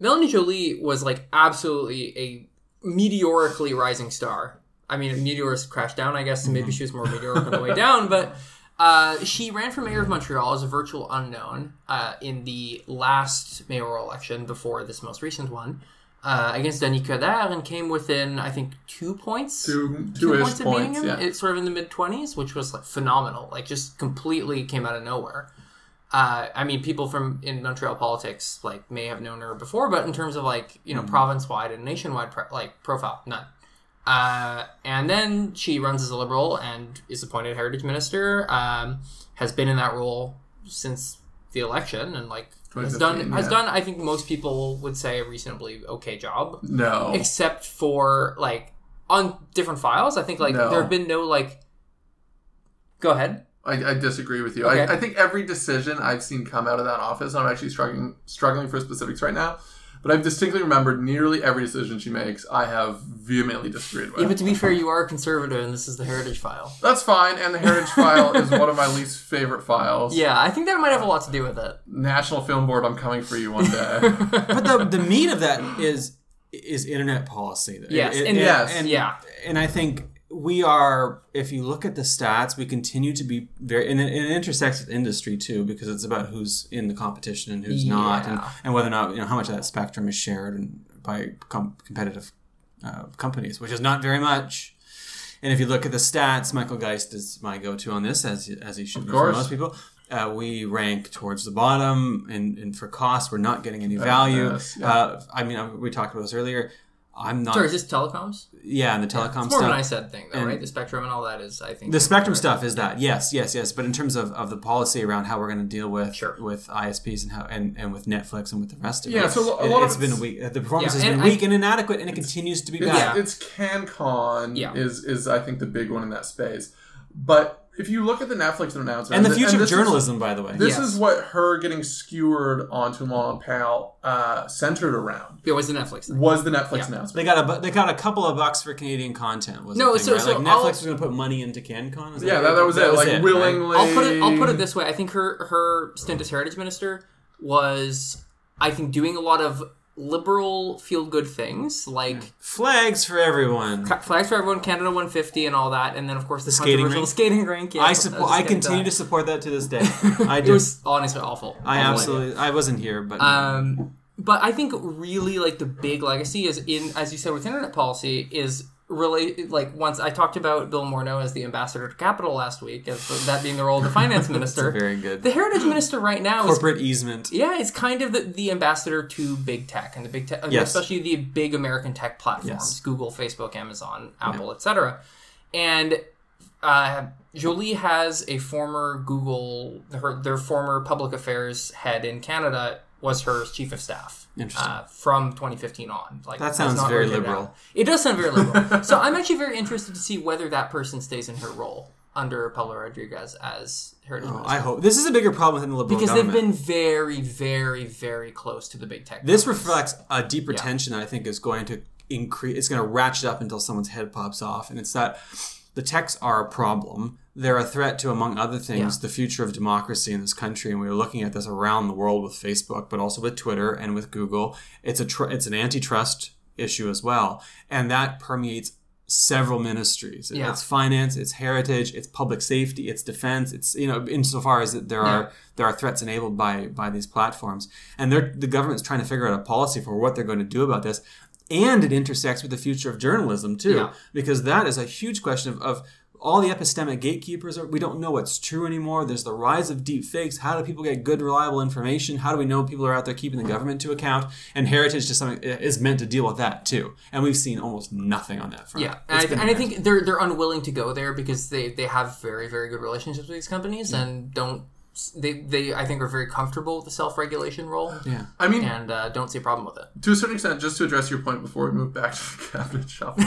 Mélanie Joly was like absolutely a meteorically rising star. I mean, a meteors crashed down, I guess, and maybe she was more meteoric on the way down, but uh, she ran for mayor of Montreal as a virtual unknown uh, in the last mayoral election before this most recent one uh, against Denis Coderre and came within, I think, two points Two two two ish points of beating him. yeah. It's sort of in the mid twenties, which was like phenomenal. Like just completely came out of nowhere. Uh, I mean, people from in Montreal politics like may have known her before, but in terms of like you know Mm-hmm. province wide and nationwide pro- like profile, none. Uh, and then she runs as a liberal and is appointed heritage minister. Um, has been in that role since the election and like has done 2015, has done. I think most people would say a reasonably okay job no, except for like on different files. I think like No. there have been no like. Go ahead. I, I disagree with you. Okay. I, I think every decision I've seen come out of that office, I'm actually struggling struggling for specifics right now. But I've distinctly remembered nearly every decision she makes. I have vehemently disagreed with. Yeah, but to be fair, you are a conservative, and this is the heritage file. That's fine. And the Heritage File is one of my least favorite files. *laughs* Yeah, I think that might have a lot to do with it. National Film Board, I'm coming for you one day. *laughs* but the the meat of that is is internet policy. Yes, It- and it- yes, and, yeah. and I think we are. If you look at the stats, we continue to be very, and it, it intersects with industry too, because it's about who's in the competition and who's not, and, and whether or not you know how much of that spectrum is shared and by com- competitive uh, companies, which is not very much. And if you look at the stats, Michael Geist is my go-to on this, as as he should be for most people. Uh, we rank towards the bottom, and, and for cost, we're not getting any value. yeah. uh, I mean, we talked about this earlier. I'm not. Sorry, is this telecoms? yeah, and the telecom It's more of an ISED thing, though, And- right? The spectrum and all that is, I think, The spectrum stuff is that yes, yes, yes. But in terms of, of the policy around how we're going to deal with Sure. with ISPs and how and, and with Netflix and with the rest of Yeah, it, so a it, lot of has been weak. Uh, the performance Yeah, has been I- weak and inadequate, and it continues to be It's, bad. it's CanCon Yeah. is is I think the big one in that space. But if you look at the Netflix announcement And the th- future of this is- journalism, by the way. this Yes. is what her getting skewered onto Lawn Pal uh, centered around it was the Netflix thing. was the Netflix Yeah. announcement. They got a they got a couple of bucks for Canadian content. Was No, the thing, so- right? so like Netflix I'll- was going to put money into CanCon. Was Yeah, that, that was it. like right? willingly. I'll put it. I'll put it this way. I think her her stint as heritage minister was, I think, doing a lot of liberal feel good things like Flags for everyone. Ca- Flags for Everyone, Canada 150, and all that, and then of course the, skating controversial rink? skating rink. Yeah, I support. I continue to support that to this day. *laughs* I It do. was honestly awful. I Awful absolutely. I wasn't here, but Um, but I think really like the big legacy is in, as you said, with internet policy is really like once I talked about Bill Morneau as the ambassador to capital last week, as that being the role of the finance *laughs* minister. very good. The heritage minister right now is corporate easement. yeah, it's kind of the, the ambassador to big tech and the big tech, Yes. especially the big American tech platforms, Yes. Google, Facebook, Amazon, Apple, etc. And uh, Joly has a former Google, her, their former public affairs head in Canada was her chief of staff. Uh, from 2015 on. Like That sounds not very liberal. It does sound very liberal. *laughs* so I'm actually very interested to see whether that person stays in her role under Pablo Rodriguez as heritage minister. I hope this is a bigger problem within the liberal Because government. they've been very, very, very close to the big tech. This companies. reflects a deeper tension that I think is going to increase. It's going to ratchet up until someone's head pops off, and it's that the techs are a problem. They're a threat to, among other things, Yeah. the future of democracy in this country. And we are looking at this around the world with Facebook, but also with Twitter and with Google. It's a tr- it's an antitrust issue as well, and that permeates several ministries. Yeah. It's finance, it's heritage, it's public safety, it's defense. It's you know insofar as that there Yeah. are there are threats enabled by by these platforms, and they're the government's trying to figure out a policy for what they're going to do about this. And it intersects with the future of journalism too, Yeah. because that is a huge question of, of all the epistemic gatekeepers. Are, we don't know what's true anymore. There's the rise of deep fakes. How do people get good, reliable information? How do we know people are out there keeping the government to account? And heritage to some is meant to deal with that too. And we've seen almost nothing on that front. Yeah, and, I, and I think they're they're unwilling to go there because they they have very very good relationships with these companies and don't they they I think are very comfortable with the self regulation role. Yeah. I mean, And uh, don't see a problem with it. to a certain extent, just to address your point before we move back to the *laughs* cabinet shuffle.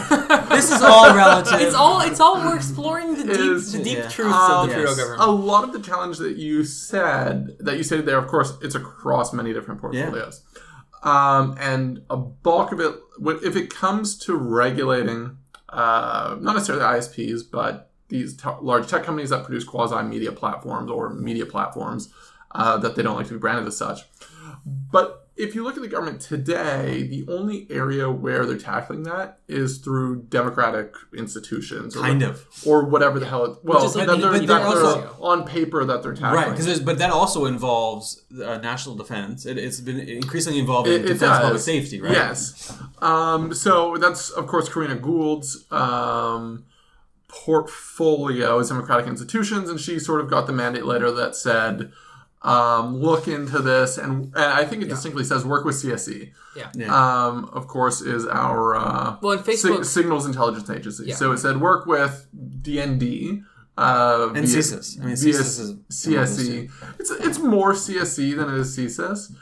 *laughs* This is all relative. It's all it's all we're exploring the deep Is- the deep yeah. truths Um, of the Trudeau yes. government. a lot of the challenge that you said that you stated there, of course, it's across many different portfolios, um, and a bulk of it, if it comes to regulating, uh, not necessarily ISPs, but these t- large tech companies that produce quasi media platforms or media platforms uh, that they don't like to be branded as such. But if you look at the government today, the only area where they're tackling that is through democratic institutions, or Kind of. or whatever the hell. It, well, like that they're, but that they're they're also- on paper that they're tackling. Right, because but that also involves uh, national defense. It, it's been increasingly involved in It- it defense, public safety, right? Yes. Um, so that's of course Karina Gould's um, portfolio is democratic institutions, and she sort of got the mandate letter that said. Um, look into this, and, and I think it distinctly says work with CSE. yeah. Yeah. Um, of course, is our uh, Well, and Facebook- Signals Intelligence Agency. Yeah. So it said work with DND. Uh, And via- CSIS. I mean, via CSIS is- CSE. It's it's more CSE than it is CSIS.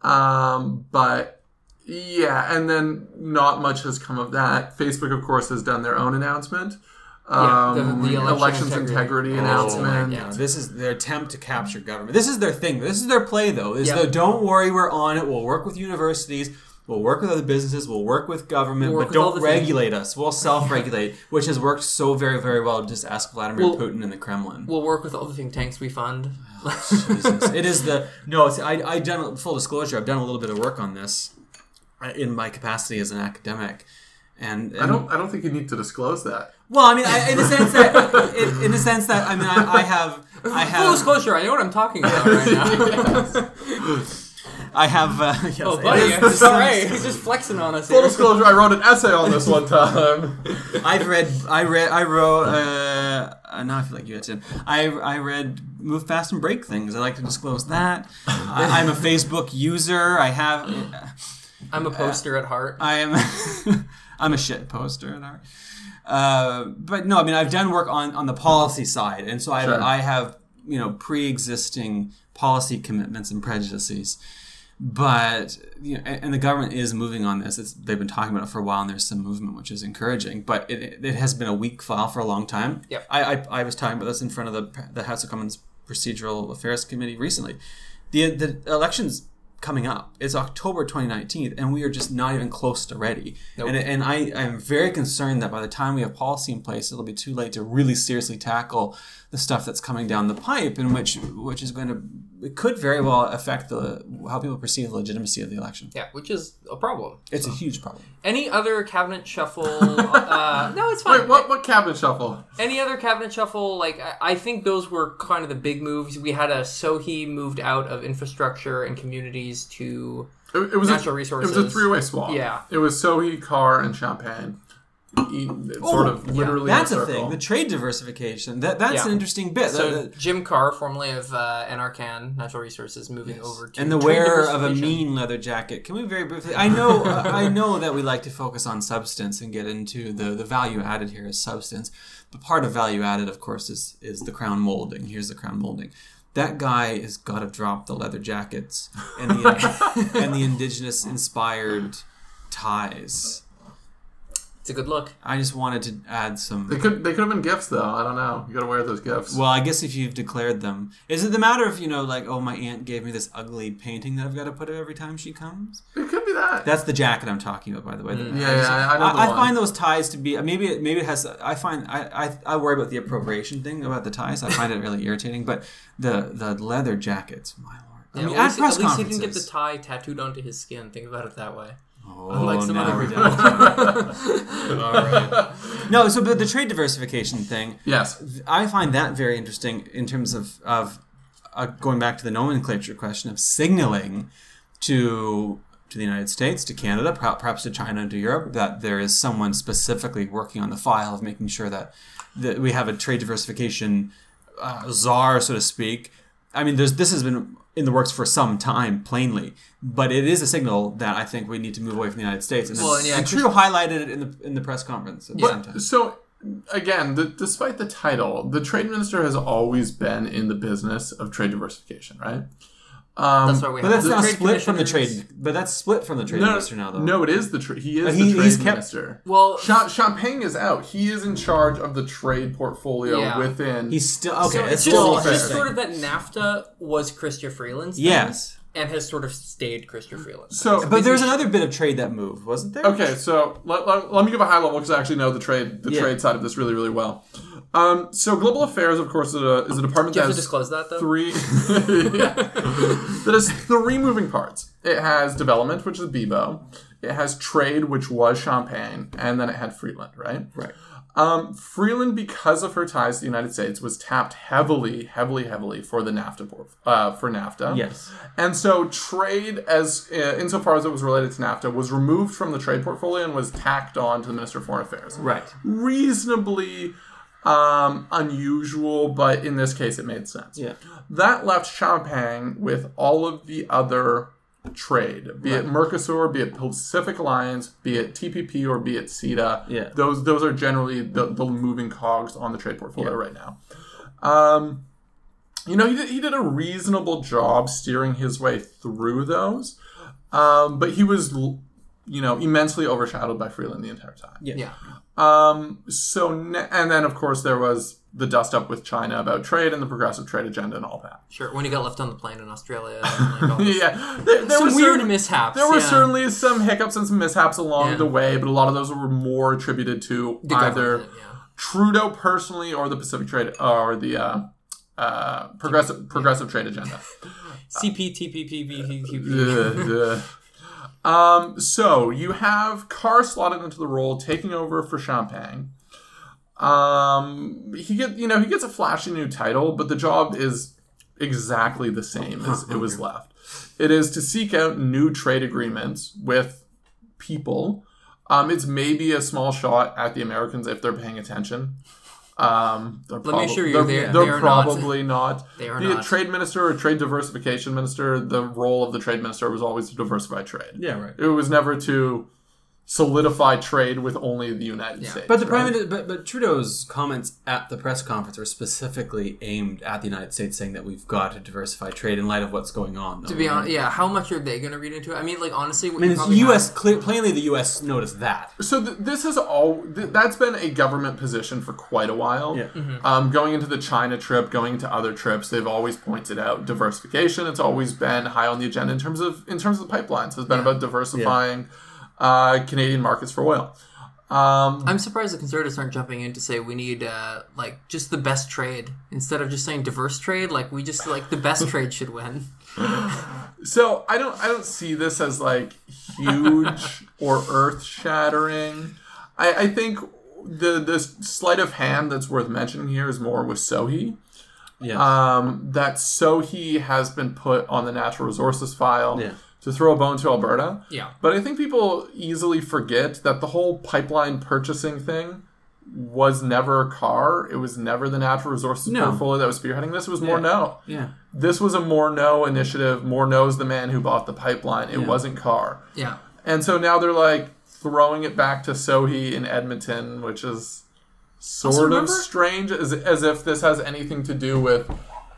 Um, but yeah, and then not much has come of that. Facebook, of course, has done their own announcement. Yeah, the- Um, the election elections integrity. integrity, Oh, announcement. yeah. This is their attempt to capture government. This is their thing. This is their play, though. Is Yeah. the don't worry, we're on it. We'll work with universities. We'll work with other businesses. We'll work with government, We'll work but with don't the things. regulate us. We'll *laughs* self-regulate, which has worked so very, very well. Just ask Vladimir Well- Putin and the Kremlin. We'll work with all the think tanks we fund. Jesus. it is the no. It's, I I done full disclosure. I've done a little bit of work on this uh, in my capacity as an academic, and, and I don't. I don't think you need to disclose that. Well, I mean, I, in the sense that, in, in the sense that, I mean, I, I have, I have Full have, disclosure, I know what I'm talking about right now. *laughs* I have. Uh, yes, oh, it buddy, is it's the all right. He's just flexing on us Full here. disclosure: I wrote an essay on this one time. *laughs* I've read, I read, I wrote. Uh, uh, now I feel like you had to. I I read Move Fast and Break Things. I like to disclose that. I, I'm a Facebook user. I have. I'm a poster at heart. I am. *laughs* I'm a shit poster at heart. Uh, but no, I mean I've done work on, on the policy side, and so I Sure. I have you know pre-existing policy commitments and prejudices. But you know, and, the government is moving on this. It's, they've been talking about it for a while, and there's some movement, which is encouraging. But it, it has been a weak file for a long time. Yep. I, I, I was talking about this in front of the the House of Commons Procedural Affairs Committee recently. The the elections coming up. It's October 2019, and we are just not even close to ready. And, and I am very concerned that by the time we have policy in place, it'll be too late to really seriously tackle the stuff that's coming down the pipe, and which which is going to it could very well affect the how people perceive the legitimacy of the election. Yeah, which is a problem. It's a huge problem. Any other cabinet shuffle? *laughs* uh, no, it's fine. Wait, what? What cabinet shuffle? Any other cabinet shuffle? Like I, I think those were kind of the big moves. We had a Sohi moved out of infrastructure and communities to It, it was Natural a, resources. It was a three-way swap. Yeah. It was Sohi, Carr, and Champagne. E- sort of literally. That's in a thing. The trade diversification. That that's Yeah. an interesting bit. so That- that- Jim Carr, formerly of uh, NRCan Natural Resources, moving over to and the trade wearer of a mean leather jacket. Can we very briefly? I know, *laughs* I know that we like to focus on substance and get into the the value added here is substance, but part of value added, of course, is is the crown molding. Here's the crown molding. That guy has got to drop the leather jackets and the *laughs* and the indigenous inspired ties. It's a good look. I just wanted to add some. They could. They could have been gifts, though. I don't know. You got to wear those gifts. Well, I guess if you've declared them, is it the matter of you know like oh my aunt gave me this ugly painting that I've got to put up every time she comes? it could be that. That's the jacket I'm talking about, by the way. Mm. yeah, yeah, I know the I, one. find those ties to be maybe it, maybe it has. I find I, I I worry about the appropriation thing about the ties. I find it really irritating. But the the leather jackets, my lord. I mean, at, at least, press at least he didn't get the tie tattooed onto his skin. Think about it that way. Oh, Unlike some now other we're people. down. All right. No, so but the trade diversification thing, yes. I find that very interesting in terms of of uh, going back to the nomenclature question of signaling to to the United States, to Canada, perha- perhaps to China and to Europe, that there is someone specifically working on the file of making sure that that we have a trade diversification uh, czar, so to speak. I mean, there's this has been in the works for some time, plainly, but it is a signal that I think we need to move away from the United States. And, Well, and yeah, and Trudeau highlighted it in the in the press conference at the same time. So again, the, despite the title, the trade minister has always been in the business of trade diversification, right? Um, That's why we But have that's the not split from the trade. But that's split from the trade no, minister now, though. no, it is the tra- he is Uh, the trade he's kept- minister. Well, Cha- Champagne is out. He is in charge of the trade portfolio Yeah. within. he's still okay. so it's it's still just, fair. it's just sort of that NAFTA was Chrystia Freeland's thing, yes. and has sort of stayed Chrystia Freeland. so, But there's another bit of trade that moved, wasn't there? Okay, so let, let, let me give a high level because I actually know the trade the Yeah. trade side of this really really well. Um, so global affairs, of course, is a, is a department Do you that have to has disclose that though? three *laughs* that has three moving parts. It has development, which is Bibeau. It has trade, which was Champagne, and then it had Freeland, right? Right. Um, Freeland, because of her ties to the United States, was tapped heavily, heavily, heavily for the NAFTA board, uh, for NAFTA. Yes. And so trade, as uh, insofar as it was related to NAFTA, was removed from the trade portfolio and was tacked on to the Minister of Foreign Affairs. Right. Reasonably um, unusual, but in this case, it made sense. Yeah. That left Champagne with all of the other trade, be it Mercosur, be it Pacific Alliance, be it TPP, or be it CETA. Yeah. Those those are generally the, the moving cogs on the trade portfolio right now. Um, you know, he did, he did a reasonable job steering his way through those, um, but he was, you know, immensely overshadowed by Freeland the entire time. Yeah. Yeah. Um, so, ne- and then of course there was the dust up with China about trade and the progressive trade agenda and all that. Sure. When he got left on the plane in Australia, like Yeah, there, there some were weird certain- mishaps. There were yeah. certainly some hiccups and some mishaps along Yeah. the way, but a lot of those were more attributed to The either yeah. Trudeau personally or the Pacific Trade or the uh, uh, progressive progressive trade agenda. CPTPPPPP. Um, so you have Carr slotted into the role, taking over for Champagne. Um, he get you know he gets a flashy new title, but the job is exactly the same as it was left. It is to seek out new trade agreements with people. Um, it's maybe a small shot at the Americans if they're paying attention. Um, they're Let me assure you, they're, they- they're they are not. probably not. They are Be it not. trade minister or trade diversification minister, the role of the trade minister was always to diversify trade. Yeah. Right. It was never to solidify trade with only the United States. But the right? prime Minister, but, but Trudeau's comments at the press conference were specifically aimed at the United States, saying that we've got to diversify trade in light of what's going on. To be honest, yeah, how much are they going to read into it? I mean, like honestly, what I mean, you it's U.S. have- Clear, plainly, the U.S. noticed that. So th- this is all th- that's been a government position for quite a while. Yeah. Um, going into the China trip, going into other trips, they've always pointed out diversification. It's always been high on the agenda in terms of in terms of the pipelines. It's been about diversifying uh, Canadian markets for oil. Um, I'm surprised the conservatives aren't jumping in to say we need uh, like just the best trade instead of just saying diverse trade. Like we just like the best trade should win. *laughs* so I don't I don't see this as like huge *laughs* or earth shattering. I, I think the the sleight of hand that's worth mentioning here is more with Sohi. Yeah. um, that Sohi has been put on the natural resources file Yeah. To throw a bone to Alberta. Yeah. But I think people easily forget that the whole pipeline purchasing thing was never a Carr. It was never the natural resources No. portfolio that was spearheading this. It was more Yeah. no. yeah. This was a Morneau initiative. Morneau's the man who bought the pipeline. It wasn't Carr. Yeah. And so now they're like throwing it back to Sohi in Edmonton, which is sort of remember- strange, as, as if this has anything to do with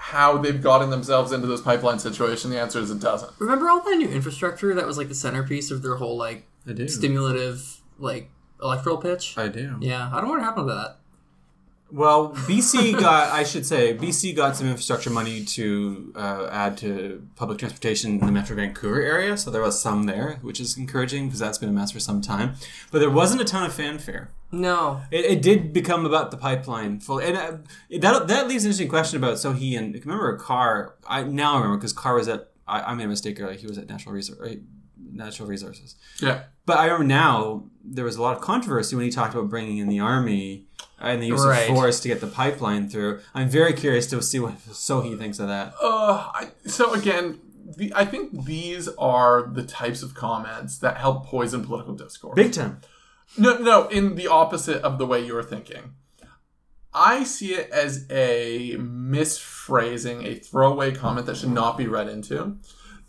how they've gotten themselves into this pipeline situation. The answer is it doesn't. Remember all that new infrastructure that was like the centerpiece of their whole like I do. stimulative like electoral pitch? I do. Yeah, I don't know what happened to that. Well, BC *laughs* got, I should say, BC got some infrastructure money to uh, add to public transportation in the Metro Vancouver area. So there was some there, which is encouraging because that's been a mess for some time. But there wasn't a ton of fanfare. No. It, it did become about the pipeline full, and uh, that that leaves an interesting question about. Sohi and remember Carr. I now remember because Carr was at. I, I made a mistake earlier. He was at Natural Resource, Natural Resources. Yeah. But I remember now there was a lot of controversy when he talked about bringing in the army and the use Right. of force to get the pipeline through. I'm very curious to see what Sohi thinks of that. Uh, I, so again, the, I think these are the types of comments that help poison political discourse. Big time. No, no, in the opposite of the way you're thinking. I see it as a misphrasing, a throwaway comment that should not be read into.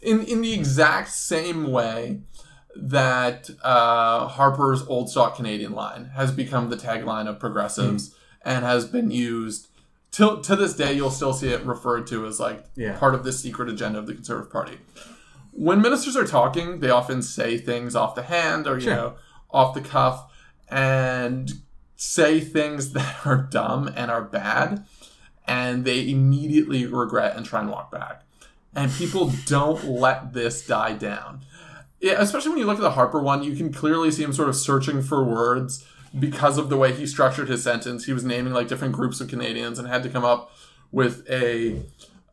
In in the exact same way that uh, Harper's old stock Canadian line has become the tagline of progressives and has been used till to this day. You'll still see it referred to as like Yeah. part of the secret agenda of the Conservative Party. When ministers are talking, they often say things off the hand or you Sure. know off the cuff and say things *laughs* that are dumb and are bad and they immediately regret and try and walk back. And people don't let this die down. Yeah, especially when you look at the Harper one, you can clearly see him sort of searching for words because of the way he structured his sentence. He was naming like different groups of Canadians and had to come up with a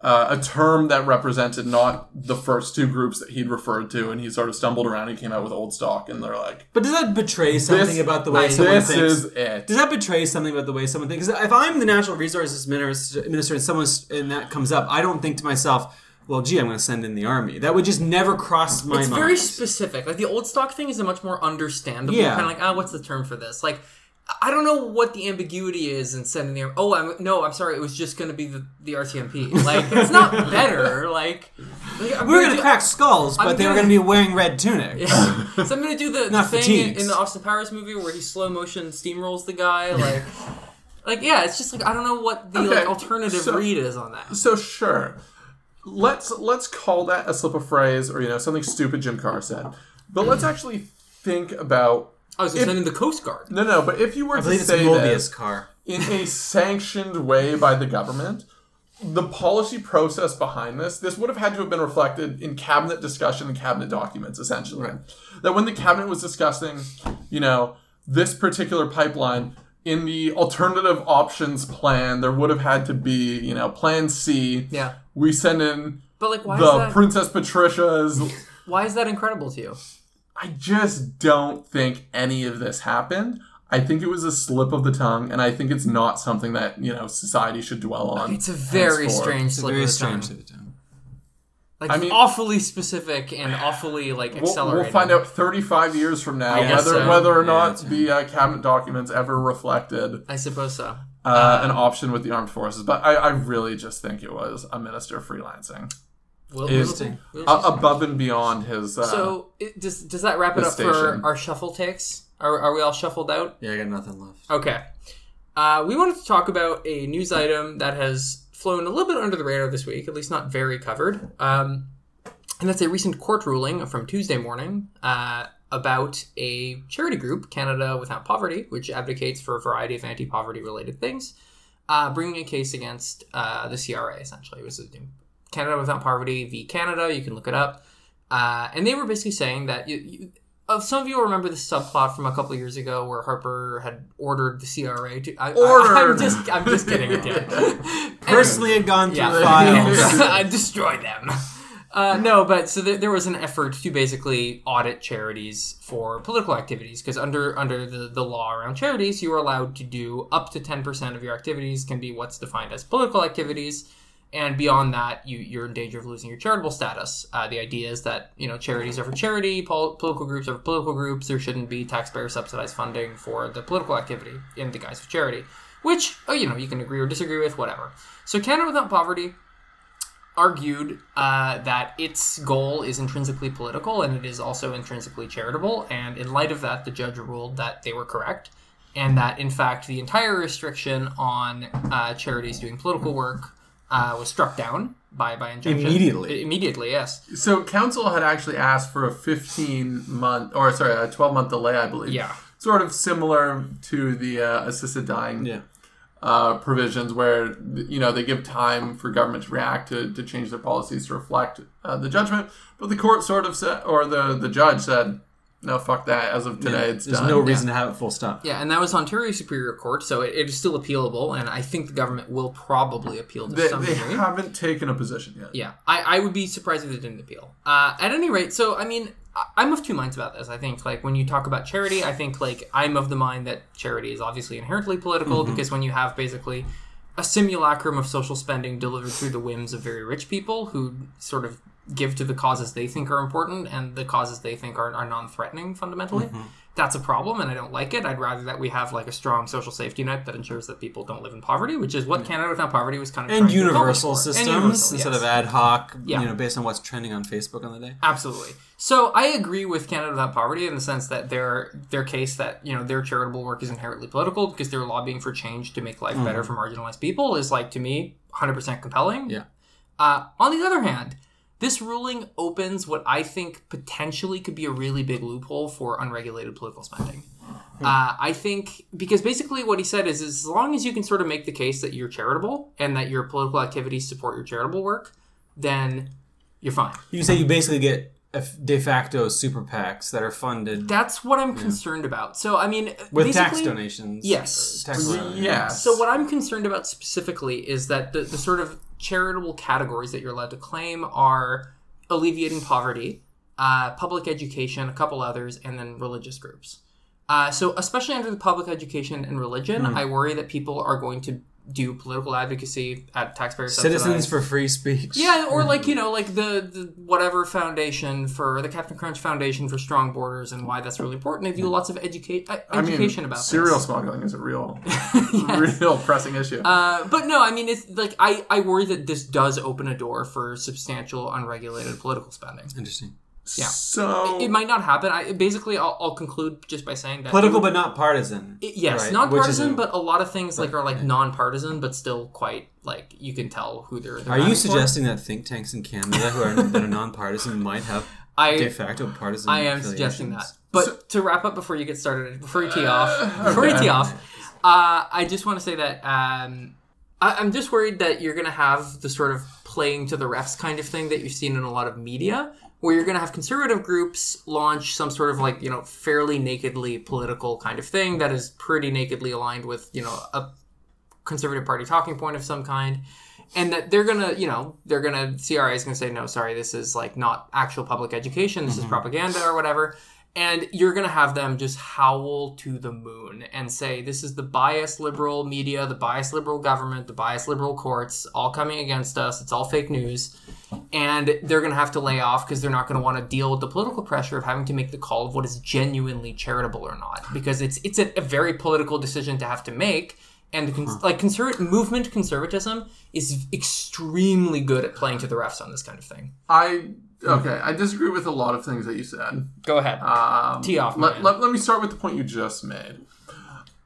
uh, a term that represented not the first two groups that he'd referred to, and he sort of stumbled around. and came out with old stock, and they're like, But does that betray something This- about the way someone "This thinks? is it." Does that betray something about the way someone thinks? 'Cause if I'm the natural resources minister, minister and someone and that comes up, I don't think to myself, "Well, gee, I'm going to send in the army." That would just never cross my It's mind. very specific. Like the old stock thing is a much more understandable. Yeah. Kind of like, ah, what's the term for this? Like, I don't know what the ambiguity is in sending the. army. Oh, I'm no, I'm sorry. It was just going to be the the RCMP. Like, it's not *laughs* better. Like, like we were gonna going to do- crack skulls, but I'm they were gonna- going to be wearing red tunics. Yeah. so I'm gonna do the, *laughs* the thing in, in the Austin Powers movie where he slow motion steamrolls the guy. Like, like yeah, it's just like I don't know what the Okay, like alternative so- read is on that. So sure, let's let's call that a slip of phrase or you know something stupid Jim Carr said, but let's hmm. actually think about I was gonna in the Coast Guard. no no. But if you were I to believe it's a say this Carr. in a sanctioned way by the government, the policy process behind this this would have had to have been reflected in cabinet discussion and cabinet documents essentially. That when the cabinet was discussing, you know, this particular pipeline. In the alternative options plan, there would have had to be, you know, Plan C, Yeah, we send in but like, why is the that? Princess Patricia's. *laughs* why is that incredible to you? I just don't think any of this happened. I think it was a slip of the tongue, and I think it's not something that you know society should dwell on. It's a very henceforth. strange It's slip very of the strange. tongue. To the tongue. Like I mean- awfully specific and awfully like We'll, accelerated. we'll find out 35 years from now guess whether so. whether or Yeah, not that's the uh, cabinet documents ever reflected I suppose so. uh, an option with the armed forces. But I, I really just think it was a minister freelancing. Will, is Will- Will- a- above and beyond his. Uh, so it, does does that wrap it the up for our shuffle takes? Are, are we all shuffled out? Yeah, I got nothing left. Okay. Uh, we wanted to talk about a news item that has flown a little bit under the radar this week, at least not very covered. Um, and that's a recent court ruling from Tuesday morning uh, about a charity group, Canada Without Poverty, which advocates for a variety of anti poverty related things, uh, bringing a case against uh, the CRA, essentially. It was Canada Without Poverty v. Canada. You can look it up. Uh, and they were basically saying that you, you, some of you will remember the subplot from a couple of years ago where Harper had ordered the CRA to. I, I, Ordered. I'm just, I'm just kidding you. *laughs* Personally, had gone through Yeah. the files. *laughs* I destroyed them. Uh, no, but so there, there was an effort to basically audit charities for political activities because under under the, the law around charities, you are allowed to do up to ten percent of your activities can be what's defined as political activities, and beyond that, you you're in danger of losing your charitable status. Uh, the idea is that you know charities are for charity, pol- political groups are for political groups. There shouldn't be taxpayer subsidized funding for the political activity in the guise of charity, which oh, you know you can agree or disagree with, whatever. So Canada Without Poverty argued uh, that its goal is intrinsically political and it is also intrinsically charitable. And in light of that, the judge ruled that they were correct, and that in fact the entire restriction on uh, charities doing political work uh, was struck down by by injunction Immediately. Immediately, yes. So council had actually asked for a 15 month, or sorry, a 12 month delay, I believe. Yeah. Sort of similar to the uh, assisted dying Yeah. uh, provisions, where you know they give time for government to react to, to change their policies to reflect uh, the judgment. But the court sort of said, or the the judge said, no, fuck that. As of today, it's There's done. no reason to have it full stop. Yeah, and that was Ontario Superior Court, so it, it is still appealable, and I think the government will probably appeal to They, some they degree. haven't taken a position yet. Yeah, I, I would be surprised if they didn't appeal. Uh, at any rate, so I mean, I- I'm of two minds about this. I think like when you talk about charity, I think like I'm of the mind that charity is obviously inherently political because when you have basically a simulacrum of social spending delivered through the whims of very rich people who sort of give to the causes they think are important and the causes they think are, are non-threatening fundamentally that's a problem and i don't like it i'd rather that we have like a strong social safety net that ensures that people don't live in poverty which is what canada without poverty was kind of And trying to accomplish universal for. And systems universal, instead yes. of ad hoc, Yeah. you know, based on what's trending on Facebook on the day. Absolutely. So I agree with Canada Without Poverty in the sense that their their case that you know their charitable work is inherently political because they're lobbying for change to make life better for marginalized people is like to me 100% compelling. Yeah. Uh, on the other hand, this ruling opens what I think potentially could be a really big loophole for unregulated political spending. Uh, I think because basically what he said is, as long as you can sort of make the case that you're charitable and that your political activities support your charitable work, then you're fine. You say you basically get de facto super PACs that are funded That's what I'm concerned about. So I mean, with tax donations. Yes. Tax. Yeah. So what I'm concerned about specifically is that the, the sort of charitable categories that you're allowed to claim are alleviating poverty, uh, public education, a couple others, and then religious groups. Uh, so especially under the public education and religion, I worry that people are going to do political advocacy at taxpayer Citizens for free speech. yeah, or like you know, like the, the whatever foundation for the Captain Crunch Foundation for Strong Borders and why that's really important. They do lots of educate uh, I mean, education about serial this. smuggling is a real, *laughs* *laughs* real pressing issue. Uh, but no, I mean, it's like I I worry that this does open a door for substantial unregulated political spending. Interesting. Yeah. so It might not happen. I basically I'll, I'll conclude just by saying that Political, but not partisan. It- yes, right? not Which is partisan, a- but a lot of things like are like non-partisan, but still quite like you can tell who they're. they're Are you running for. suggesting that think tanks in Canada who are that are nonpartisan might have I de facto partisan? I am suggesting that. affiliations? But to wrap up before you get started, before you tee off, before you tee off, uh, I just want to say that um, I, I'm just worried that you're going to have the sort of playing to the refs kind of thing that you've seen in a lot of media, where you're going to have conservative groups launch some sort of like you know fairly nakedly political kind of thing that is pretty nakedly aligned with you know a conservative party talking point of some kind. And that they're gonna you know they're gonna CRA is gonna say no sorry this is like not actual public education. This is mm-hmm. propaganda or whatever and you're gonna have them just howl to the moon and say this is the biased liberal media the biased liberal government the biased liberal courts all coming against us. It's all fake news. And they're going to have to lay off because they're not going to want to deal with the political pressure of having to make the call of what is genuinely charitable or not. Because it's it's a, a very political decision to have to make. And cons- mm-hmm. like conserv- movement conservatism is extremely good at playing to the refs on this kind of thing. I okay. I disagree with a lot of things that you said. Go ahead. Um, Tee off, Let, let, let me start with the point you just made.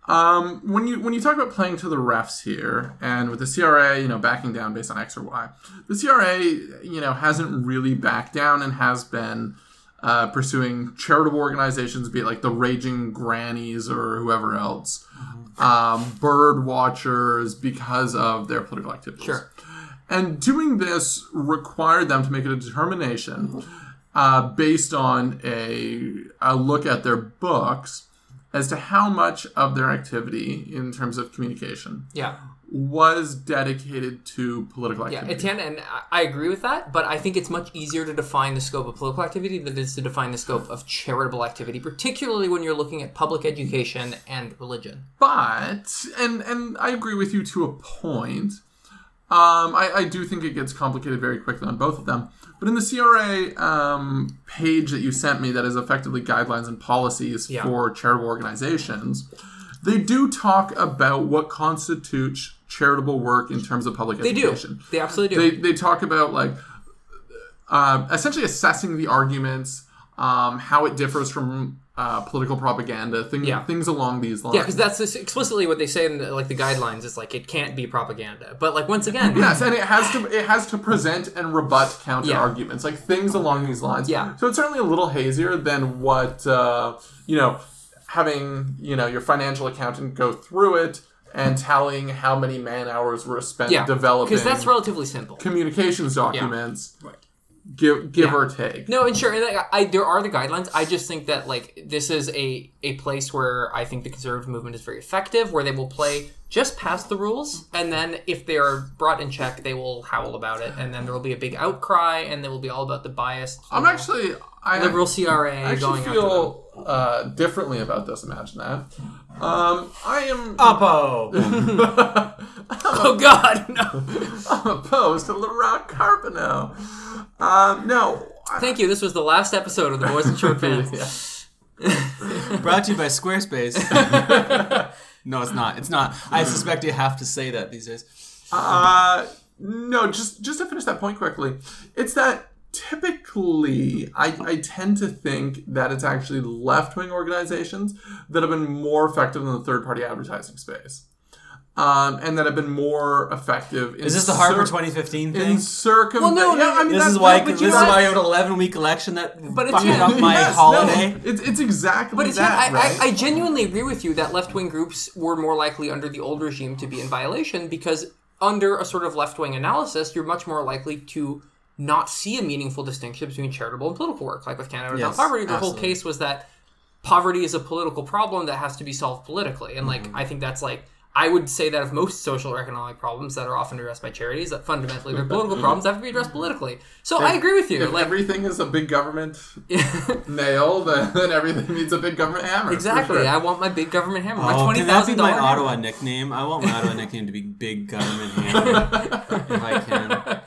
Um, when you when you talk about playing to the refs here, and with the CRA, you know, backing down based on X or Y, the CRA, you know, hasn't really backed down and has been uh, pursuing charitable organizations, be it like the Raging Grannies or whoever else, um, bird watchers, because of their political activities. Sure. And doing this required them to make a determination uh, based on a, a look at their books as to how much of their activity in terms of communication yeah. was dedicated to political activity. Yeah. Etienne, and I- I agree with that, but I think it's much easier to define the scope of political activity than it is to define the scope of charitable activity, particularly when you're looking at public education and religion. but and and I agree with you to a point. Um, I, I do think it gets complicated very quickly on both of them. But in the CRA um, page that you sent me, that is effectively guidelines and policies Yeah. for charitable organizations, they do talk about what constitutes charitable work in terms of public They do. They absolutely do. They, they talk about like uh, essentially assessing the arguments, um, how it differs from uh, political propaganda, things Yeah. things along these lines. yeah, because that's explicitly what they say in the, like the guidelines. It's like it can't be propaganda, but like once again, Yes, and it has to it has to present and rebut counter Yeah. arguments, like things along these lines. Yeah. So it's certainly a little hazier than what uh, you know, having you know your financial accountant go through it and tallying how many man hours were spent yeah, developing because that's relatively simple. communications documents. Give give Yeah. or take. No, and sure, and I, I, there are the guidelines. I just think that like this is a a place where I think the conservative movement is very effective, where they will play just past the rules, and then if they are brought in check, they will howl about it, and then there will be a big outcry, and they will be all about the bias. I'm actually I liberal CRA I actually going after them. feel uh, differently about this. Imagine that. Um, I am Oppo. *laughs* *laughs* Oh God, no! *laughs* opposed to Laurent Carbono. Um, no, Thank you. This was the last episode of the Boys in Short Pants. Brought to you by Squarespace. no, it's not. It's not. I suspect you have to say that these days. Uh, no, just just to finish that point quickly, it's that typically I, I tend to think that it's actually left wing organizations that have been more effective in the third party advertising space. Um, and that have been more effective. In Is this the Harper cir- 2015 in thing? circum? Well, no, no, yeah, I mean This that's is why. This you is know- why I have an 11 week election that But it's- fucked yeah, up my Yes, holiday. no, it's it's exactly But it's that. I, right? I, I genuinely agree with you that left wing groups were more likely under the old regime to be in violation because under a sort of left wing analysis, you're much more likely to not see a meaningful distinction between charitable and political work. Like with Canada Without Yes, Poverty, their whole case was that poverty is a political problem that has to be solved politically. And Mm-hmm. like I think that's like I would say that of most social or economic problems that are often addressed by charities, that fundamentally they're mm-hmm. political mm-hmm. problems that have to be addressed mm-hmm. politically. So I agree with you. if Like everything is a big government *laughs* nail, then, then everything needs a big government hammer. exactly, sure. I want my big government hammer, my Oh, twenty can that be thousand my dollars. Ottawa nickname? I want my Ottawa nickname to be Big Government *laughs* Hammer, if I can.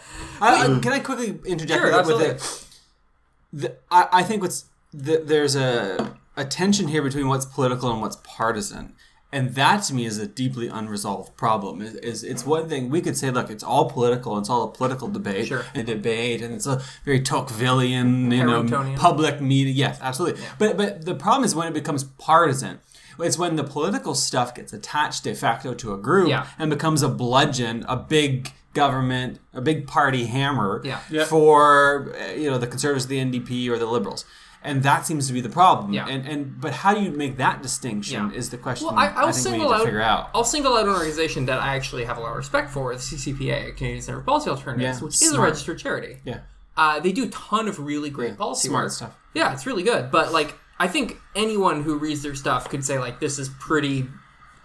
I, I- mm. can I quickly interject Sure, with, with it? The, I, I think what's the, there's a a tension here between what's political and what's partisan. And that to me is a deeply unresolved problem. Is, is it's one thing we could say, look, it's all political, it's all a political debate Sure. and debate, and it's a very Tocquevillian, you know, public media. Yes, absolutely. But but the problem is when it becomes partisan. It's when the political stuff gets attached de facto to a group Yeah. and becomes a bludgeon, a big government, a big party hammer Yeah. Yeah. for uh, you know the conservatives, the NDP, or the liberals. And that seems to be the problem. Yeah. And and but how do you make that distinction Yeah. is the question Well, I, I, I'll think we need single to out. figure out. I'll single out an organization that I actually have a lot of respect for, the CCPA, Canadian Center for Policy Alternatives, Yeah, which is a registered charity. Yeah. Uh, they do a ton of really great policy smart work. stuff. Yeah, it's really good. But like, I think anyone who reads their stuff could say like this is pretty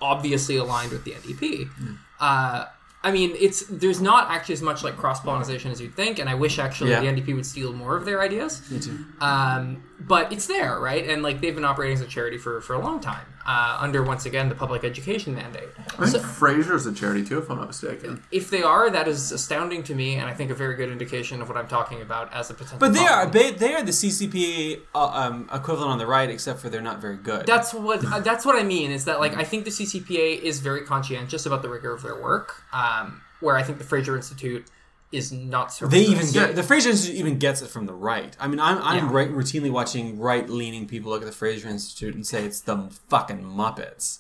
obviously aligned with the NDP. Hmm. Uh, I mean, it's there's not actually as much like cross pollination as you'd think, and I wish actually Yeah. the NDP would steal more of their ideas. Me too. Um, but it's there, right? And like they've been operating as a charity for, for a long time. uh, under once again the public education mandate. I think Fraser's a charity too, if I'm not mistaken. If they are, that is astounding to me, and I think a very good indication of what I'm talking about as a potential. But they are problem. they, they are the CCPA uh, um, equivalent on the right, except for they're not very good. That's what uh, *laughs* that's what I mean is that like I think the CCPA is very conscientious about the rigor of their work, um, where I think the Fraser Institute is not so. they even get the Fraser Institute even gets it from the right. I mean, I'm I'm Yeah. right, routinely watching right leaning people look at the Fraser Institute and say it's the fucking Muppets.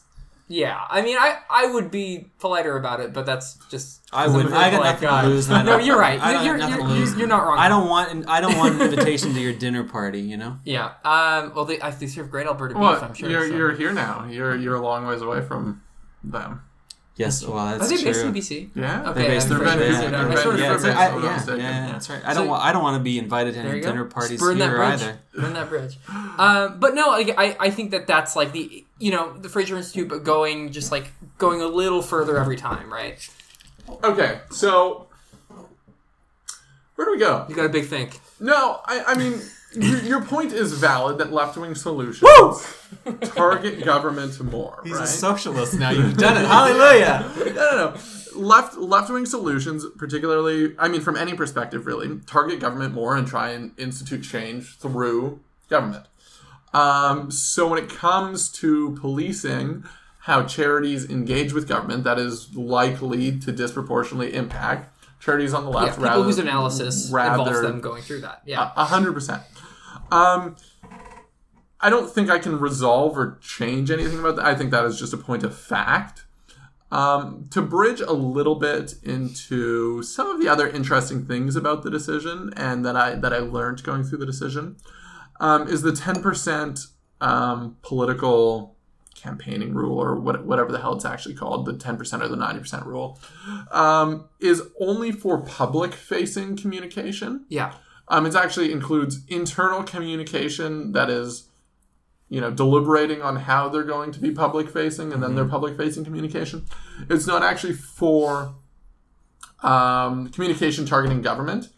Yeah, I mean, I I would be politer about it, but that's just I'm would. very I got polite nothing guy. to lose. No, you're right. I don't You're, you're, you're, you're not wrong. I don't want. An, I don't want an invitation to your dinner party. You know. Yeah. Um. Well, they they serve great Alberta beef. I'm sure. you're so. you're here now. You're you're a long ways away from them. Yes. Well, Are that's they true. based in BC? Yeah, Okay, They're based I'm in Vancouver. to Yeah, I yeah, sort yeah, that's right. I'm not yeah, yeah, that's right. I So- don't want. I don't want to be invited to any dinner Just parties burn that here bridge. either. Burn that bridge. Um, but no, I, I I think that that's like the you know the Fraser Institute, but going just like going a little further every time, right? Okay, so where do we go? You got a big think. No, I, I mean, your, your point is valid that left wing solutions *laughs* target government more. He's right? a socialist now. You've done it. Hallelujah. *laughs* no, no, no. Left left wing solutions, particularly, I mean, from any perspective, really, target government more and try and institute change through government. Um, so when it comes to policing how charities engage with government, that is likely to disproportionately impact charities on the Yeah, left. people rather whose analysis rather- involves them going through that. Yeah. a hundred percent. Um, I don't think I can resolve or change anything about that. I think that is just a point of fact. Um, to bridge a little bit into some of the other interesting things about the decision and that I that I learned going through the decision um, is the ten percent um, political campaigning rule or what, whatever the hell it's actually called the 10% or the 90% rule um, is only for public facing communication yeah. Um, it actually includes internal communication that is, you know, deliberating on how they're going to be public facing and then their public facing communication. It's not actually for um, communication targeting government.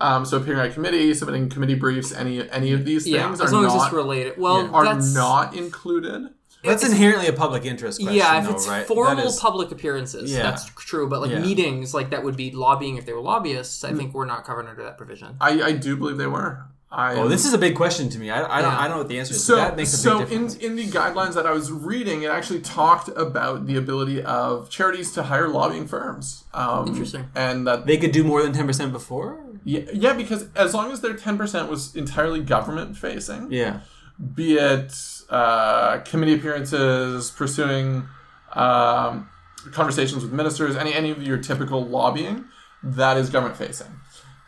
Um, so appearing at committee, submitting committee briefs, any any of these Yeah. things As are long not as it's related. Well, are not included. That's It's- inherently a public interest question. yeah, if though, it's right? formal That is- public appearances, Yeah. that's true. But like Yeah. meetings, like that would be lobbying if they were lobbyists. I think we're not covered under that provision. I, I do believe they were. I Oh, this is a big question to me. I, I don't. I don't know what the answer is. So, that makes a so big in, difference. in the guidelines that I was reading, it actually talked about the ability of charities to hire lobbying firms. Um, Interesting. And that they could do more than ten percent before. Yeah, yeah, because as long as their ten percent was entirely government facing, Yeah. be it uh, committee appearances, pursuing um, conversations with ministers, any any of your typical lobbying, that is government facing,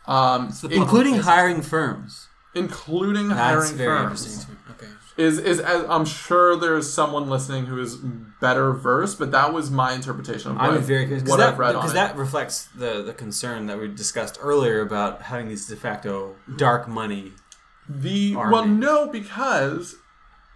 um, in- Including hiring firms. including That's hiring very firms. interesting to me. Okay. Is is as, I'm sure there's someone listening who is better versed, but that was my interpretation of what, I'm very curious what because I've that, read on because it. that reflects the the concern that we discussed earlier about having these de facto dark money. The army. well, no, because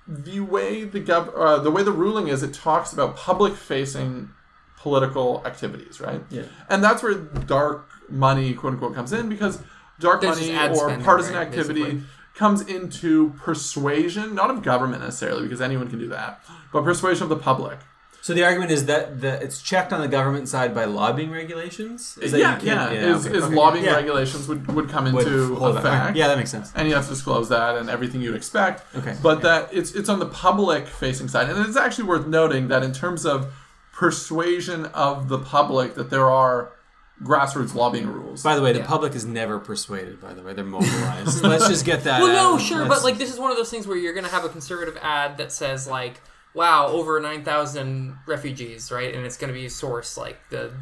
the way the gov- uh, the way the ruling is, it talks about public facing political activities, right? Yeah. And that's where dark money, quote unquote, comes in because dark There's money or spending, partisan right, activity basically. comes into persuasion, not of government necessarily, because anyone can do that, but persuasion of the public. So the argument is that the, it's checked on the government side by lobbying regulations. Is that yeah, you can't- yeah, Is, okay, is okay, lobbying yeah. regulations would, would come Would into hold that. effect. Yeah, that makes sense. and you have to disclose that and everything you'd expect. Okay. But that it's it's on the public facing side, and it's actually worth noting that in terms of persuasion of the public, that there are grassroots lobbying rules. By the way, the Yeah. public is never persuaded. By the way, they're mobilized. *laughs* Let's just get that. Well, no, out. sure, That's- but like this is one of those things where you're going to have a conservative ad that says like, "Wow, over nine thousand refugees," right? And it's going to be a source like the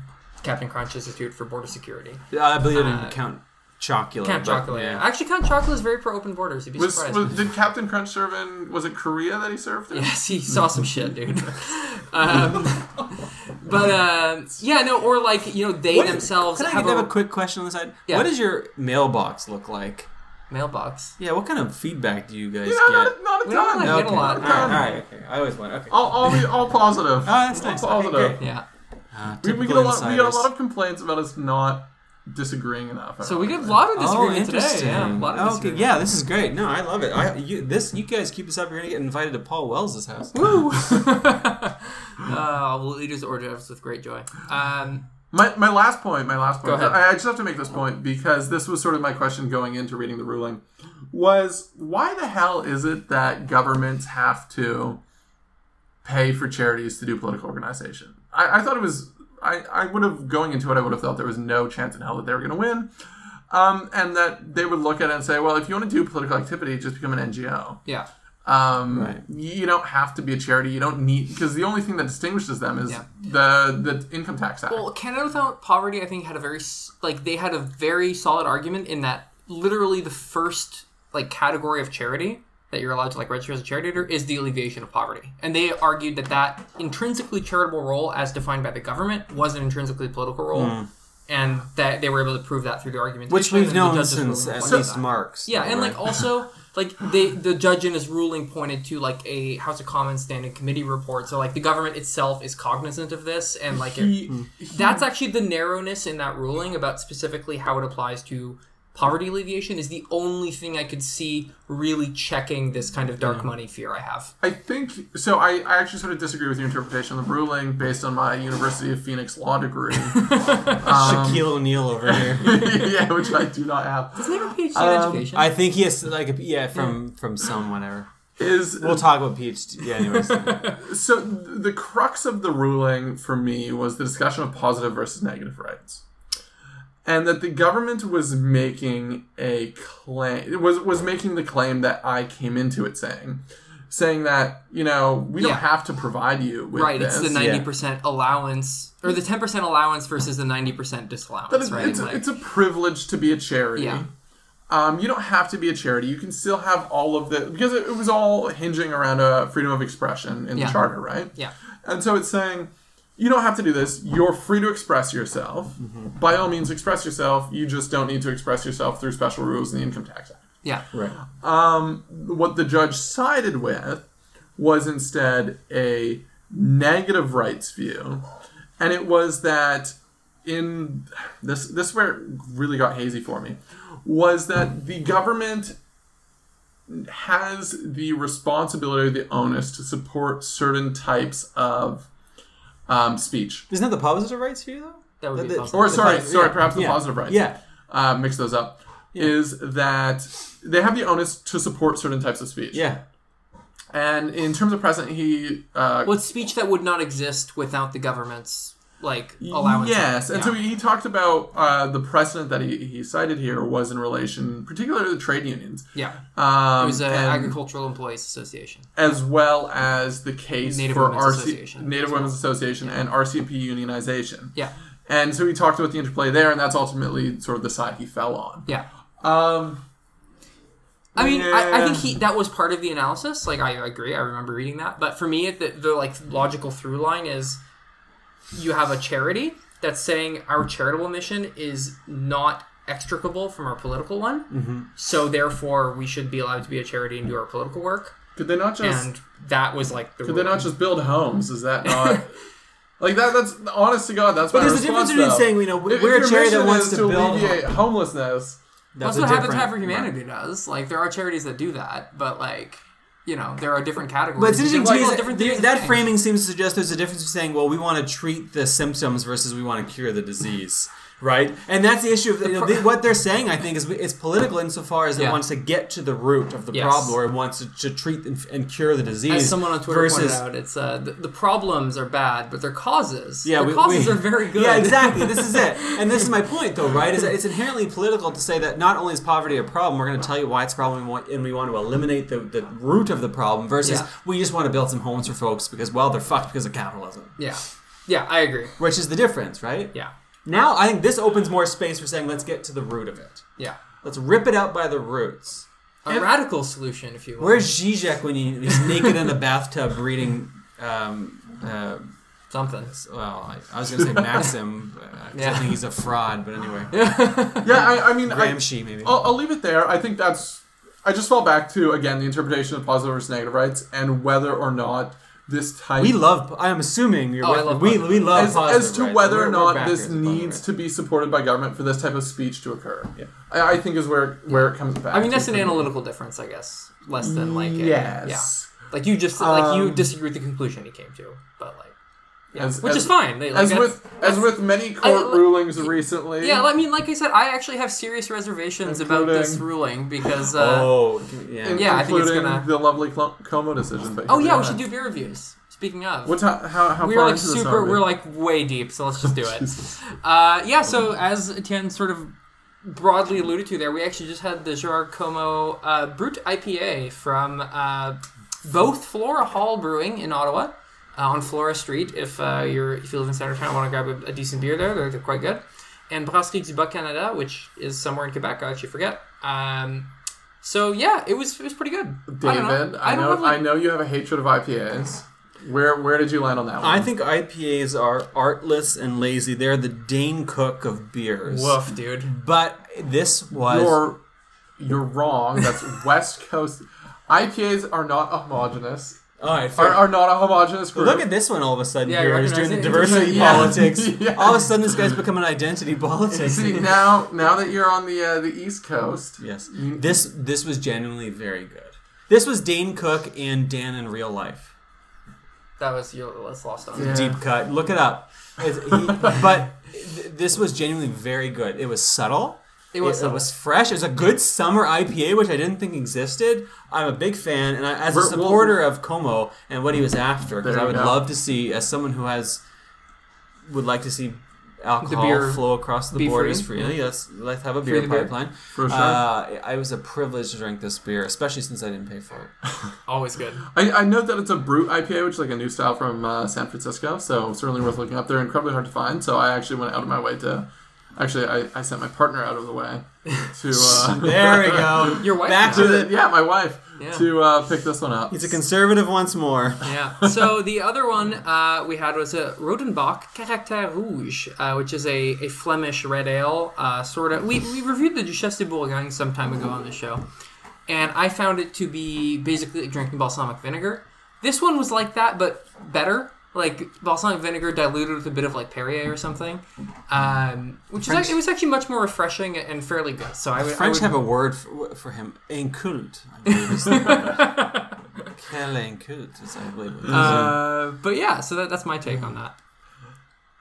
Captain Crunch Institute for Border Security. Yeah, I believe it uh, didn't count Chocula. Count but, Chocula. yeah. Actually, Count Chocula is very pro open borders. You'd be was, surprised. was, did Captain Crunch serve in? Was it Korea that he served in? Yes, he saw some shit, dude. *laughs* um, but uh, yeah, no, or like you know they What- themselves Can I have have a, a quick question on the side? Yeah. What does your mailbox look like? Mailbox. Yeah, what kind of feedback do you guys Yeah, get? not, not a We don't ton. like okay. get a lot. All right, all right, okay. I always want. Okay. All, all, be- all positive. Oh, that's All nice. Okay, positive. great. Yeah, Uh, We, we get a lot. We get a insiders. lot of complaints about us not disagreeing enough. So we get a lot of Oh, disagreement today. interesting. Yeah, a lot of okay, disagreement. yeah, this is great. No, I love it. I you this you guys keep this up. You're gonna get invited to Paul Wells' house. Woo! *laughs* uh, we'll eat his hors d'oeuvres with great joy. Um, My, my last point, my last point. I, I just have to make this point because this was sort of my question going into reading the ruling. Was why the hell is it that governments have to pay for charities to do political organization? I, I thought it was. I, I would have going into it. I would have thought there was no chance in hell that they were going to win, um, and that they would look at it and say, well, if you want to do political activity, just become an NGO. yeah. Um, Right. You don't have to be a charity. You don't need because the only thing that distinguishes them is Yeah. the the income tax act. Well, Canada Without Poverty, I think, had a very like they had a very solid argument in that literally the first like category of charity that you're allowed to like register as a charity is the alleviation of poverty, and they argued that that intrinsically charitable role, as defined by the government, was an intrinsically political role, and that they were able to prove that through the argument, Which we've known since at least Marx. Yeah, and like also *laughs* like they the judge in his ruling pointed to like a House of Commons standing committee report. So like the government itself is cognizant of this, and like it, He- that's actually the narrowness in that ruling about specifically how it applies to poverty alleviation is the only thing I could see really checking this kind of dark money fear I have. I think so. I, I actually sort of disagree with your interpretation of the ruling based on my University of Phoenix law degree. *laughs* Shaquille O'Neal over *laughs* here. yeah, which I do not have. Doesn't he have a PhD in Um, education? I think he has like a yeah from from some whatever. Is We'll talk about PhD. Yeah, anyways. *laughs* so the crux of the ruling for me was the discussion of positive versus negative rights, and that the government was making a claim was was making the claim that I came into it saying, saying that you know we don't have to provide you with right, this. it's the ninety percent allowance or the ten percent allowance versus the ninety percent disallowance. But it's, right, it's, Like- it's a privilege to be a charity. Yeah. Um, you don't have to be a charity. You can still have all of the because it, it was all hinging around a freedom of expression in Yeah. the charter, right? yeah. And so it's saying you don't have to do this. You're free to express yourself. Mm-hmm. By all means, express yourself. You just don't need to express yourself through special rules in the Income Tax Act. Yeah. right. Um, what the judge sided with was instead a negative rights view, and it was that in this this is where it really got hazy for me was that the government has the responsibility or the onus to support certain types of um, speech. Isn't that the positive rights view though? That would be The- positive. Or sorry, positive- sorry, yeah, perhaps the yeah, positive rights. Yeah. uh, mix those up. Is that they have the onus to support certain types of speech. Yeah. And in terms of present, he uh, What's speech that would not exist without the government's like allowance? Yes, and Yeah. so he talked about uh, the precedent that he, he cited here was in relation, particularly to the trade unions, yeah, um, it was an agricultural employees association. as well as the case Native for Women's RC, Association. Native Women's Association and RCMP unionization. Yeah, And so he talked about the interplay there, and that's ultimately sort of the side he fell on. yeah. Um, I mean, I, I think he that was part of the analysis. Like, I agree. I remember reading that. But for me, the, the like logical through line is you have a charity that's saying our charitable mission is not extricable from our political one. Mm-hmm. So therefore, we should be allowed to be a charity and do our political work. could they not just And that was like the could they not just build homes? Is that not *laughs* like that? That's honest to God. That's But my there's a difference response, between though. saying, you know, If- we're if a your charity that wants is to build. alleviate homelessness. That's That's a what different- Habitat for Humanity does. Like, there are charities that do that, but like, you know, there are different categories. But it's interesting to Like, me well, is different that, that framing seems to suggest there's a difference between saying, well, we want to treat the symptoms versus we want to cure the disease, right? And that's the issue of you know, pro- what they're saying. I think is it's political insofar as it Yeah. wants to get to the root of the Yes. problem, or it wants to, to treat and, and cure the disease. As someone on Twitter versus, pointed out, it's uh, the, the problems are bad, but their causes, Yeah, their we- causes we- are very good. Yeah, exactly. This is it, *laughs* and this is my point, though, right? Is that it's inherently political to say that not only is poverty a problem, we're going to tell you why it's a problem, and we want, and we want to eliminate the, the root of the problem. Versus Yeah. we just want to build some homes for folks because well, they're fucked because of capitalism, yeah, yeah, I agree. which is the difference, right? Yeah, Now I think this opens more space for saying let's get to the root of it. yeah, Let's rip it out by the roots. a radical solution, if you will. Where's Zizek when he, he's naked in the bathtub reading? Um, uh, something? well, I, I was going to say Maxim. Uh, 'cause Yeah. I think he's a fraud, but anyway, *laughs* Yeah, I, I mean, I, Gramsci maybe. I'll, I'll leave it there. I think that's. I just fall back to again the interpretation of positive versus negative rights and whether or not this type. We love. I'm assuming you're. Oh, I love we positive. we love as, positive, as to right? whether We're- or we're not this needs to be supported by government for this type of speech to occur. I, I think is where where it comes back. I mean, that's an for me. analytical difference, I guess. Less than like a, Yes. yeah. Like you just like you Um, disagree with the conclusion he came to, but like yeah, As- which as- is fine. They, like, As with as with many court I- rulings recently. yeah, I mean, like I said, I actually have serious reservations about this ruling because. Uh, Oh, yeah. in- Yeah, I think it's including gonna- the lovely Comeau decision. But oh yeah, we should do beer reviews. Speaking of, What ti how how we far are like into this super. are we? We're like way deep, so let's just do it. *laughs* Uh, yeah, so as Etienne sort of broadly alluded to there, we actually just had the Gerard Comeau uh, Brut IPA from uh, both Flora Hall Brewing in Ottawa uh, on Flora Street. If uh, you're if you live in Centertown and want to grab a, a decent beer there, they're, they're quite good. And Brasserie du Bas Canada, which is somewhere in Quebec, I actually forget. Um, so yeah, it was it was pretty good. I don't David, know. I, I don't know have, like- I know you have a hatred of IPAs. Where where did you land on that one? I think IPAs are artless and lazy. They're the Dane Cook of beers. Woof, dude. But this was. you're you're wrong. That's *laughs* West Coast. IPAs are not homogenous. All right, fair. Are, are not a homogenous group. Look at this one all of a sudden Yeah, here. you He's doing the it? diversity *laughs* Yeah. politics. *laughs* Yeah. All of a sudden, this guy's become an identity politics. See *laughs* now now that you're on the uh, the East Coast. Yes. This this was genuinely very good. This was Dane Cook and Dan in real life. That was your let's lost on. Yeah. Deep cut. Look it up. It's- he- but th- this was genuinely very good. It was subtle. It was It, subtle. was fresh. It was a good summer IPA, which I didn't think existed. I'm a big fan, and I, as a We're- we'll- supporter of Comeau and what he was after, because I would go. love to see, as someone who has, would like to see alcohol beer flow across the be borders free. freely. Let's let's have a Free beer the beer. pipeline. For sure. Uh, I was a privilege to drink this beer, especially since I didn't pay for it. *laughs* Always good. I, I note that it's a Brut IPA, which is like a new style from uh, San Francisco. So certainly worth looking up. They're incredibly hard to find. So I actually went out of my way to. Actually, I, I sent my partner out of the way to. Uh, *laughs* There we go. *laughs* Your wife Back to the. yeah, my wife Yeah. to uh, pick this one up. He's a conservative once more. Yeah. So *laughs* the other one uh, we had was a Rodenbach Caractère Rouge, uh, which is a, a Flemish red ale. Uh, sort of. We, we reviewed the Duchesse de Bourgogne some time ago on the show, and I found it to be basically like drinking balsamic vinegar. This one was like that, but better. Like balsamic vinegar diluted with a bit of like Perrier or something, um, which is French- actually, it was actually much more refreshing and fairly good. So I would, I French would have a word for, for him. Inculte. I believe is the *laughs* Quel inculte, is I believe. uh, but yeah, so that, that's my take on that.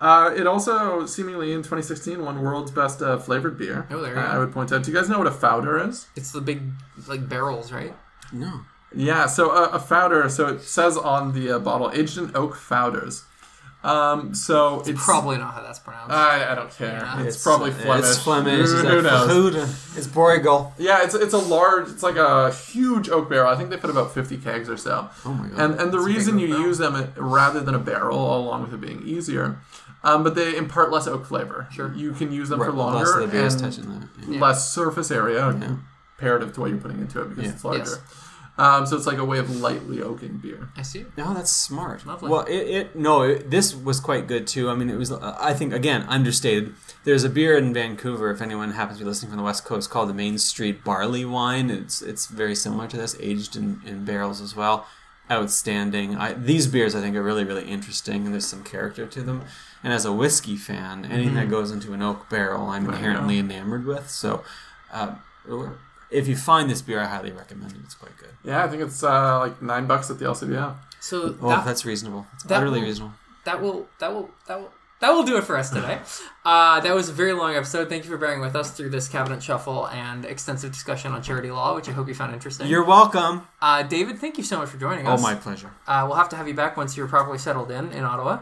Uh, it also seemingly in 2016 won world's best uh, flavored beer. Oh, there you uh, go. I would point out. Do you guys know what a founder is? It's the big like barrels, right? no. Yeah, so a, a founder. So it says on the uh, bottle, aged in oak founders. Um, so it's, Probably not how that's pronounced. I, I don't care. Yeah. It's, probably Flemish. It's Flemish. Who, who knows? It's Bruegel. Yeah, it's it's a large. It's like a huge oak barrel. I think they put about 50 kegs or so. Oh my god. And and the It's reason you barrel. use them uh, rather than a barrel, along with it being easier, um, but they impart less oak flavor. Sure. You can use them Right, for longer Less of the beer is and touching. Yeah. Yeah. less surface area Yeah. comparative to what you're putting into it because Yeah. it's larger. Yes. Um, so it's like a way of lightly oaking beer. I see. No, that's smart. Lovely. Well, it, it no, it, this was quite good too. I mean, it was. uh, I think again understated. There's a beer in Vancouver. If anyone happens to be listening from the West Coast, called the Main Street Barley Wine. It's it's very similar to this, aged in, in barrels as well. Outstanding. I, these beers I think are really really interesting, and there's some character to them. And as a whiskey fan, anything that goes into an oak barrel, I'm inherently enamored with. So, uh, if you find this beer, I highly recommend it. It's quite good. Yeah, I think it's uh, like nine bucks at the LCBO. So Well, that, that's reasonable. It's that utterly will- reasonable. that will that will that will that will do it for us today. *laughs* Uh, that was a very long episode. Thank you for bearing with us through this cabinet shuffle and extensive discussion on charity law, which I hope you found interesting. You're welcome. uh, David, thank you so much for joining us. Oh, us. my pleasure. Uh, we'll have to have you back once you're properly settled in in Ottawa.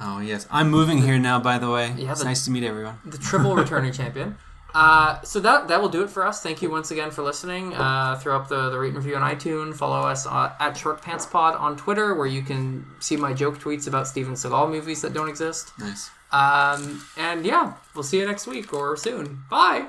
Oh yes, I'm moving here now. By the way, Yeah, it's the- nice to meet everyone. the triple *laughs* returning champion. Uh, so that that will do it for us. Thank you once again for listening. Uh, throw up the, the rate and review on iTunes. Follow us uh, at Short Pants Pod on Twitter, where you can see my joke tweets about Steven Seagal movies that don't exist. Nice. Um, and yeah, we'll see you next week or soon. Bye.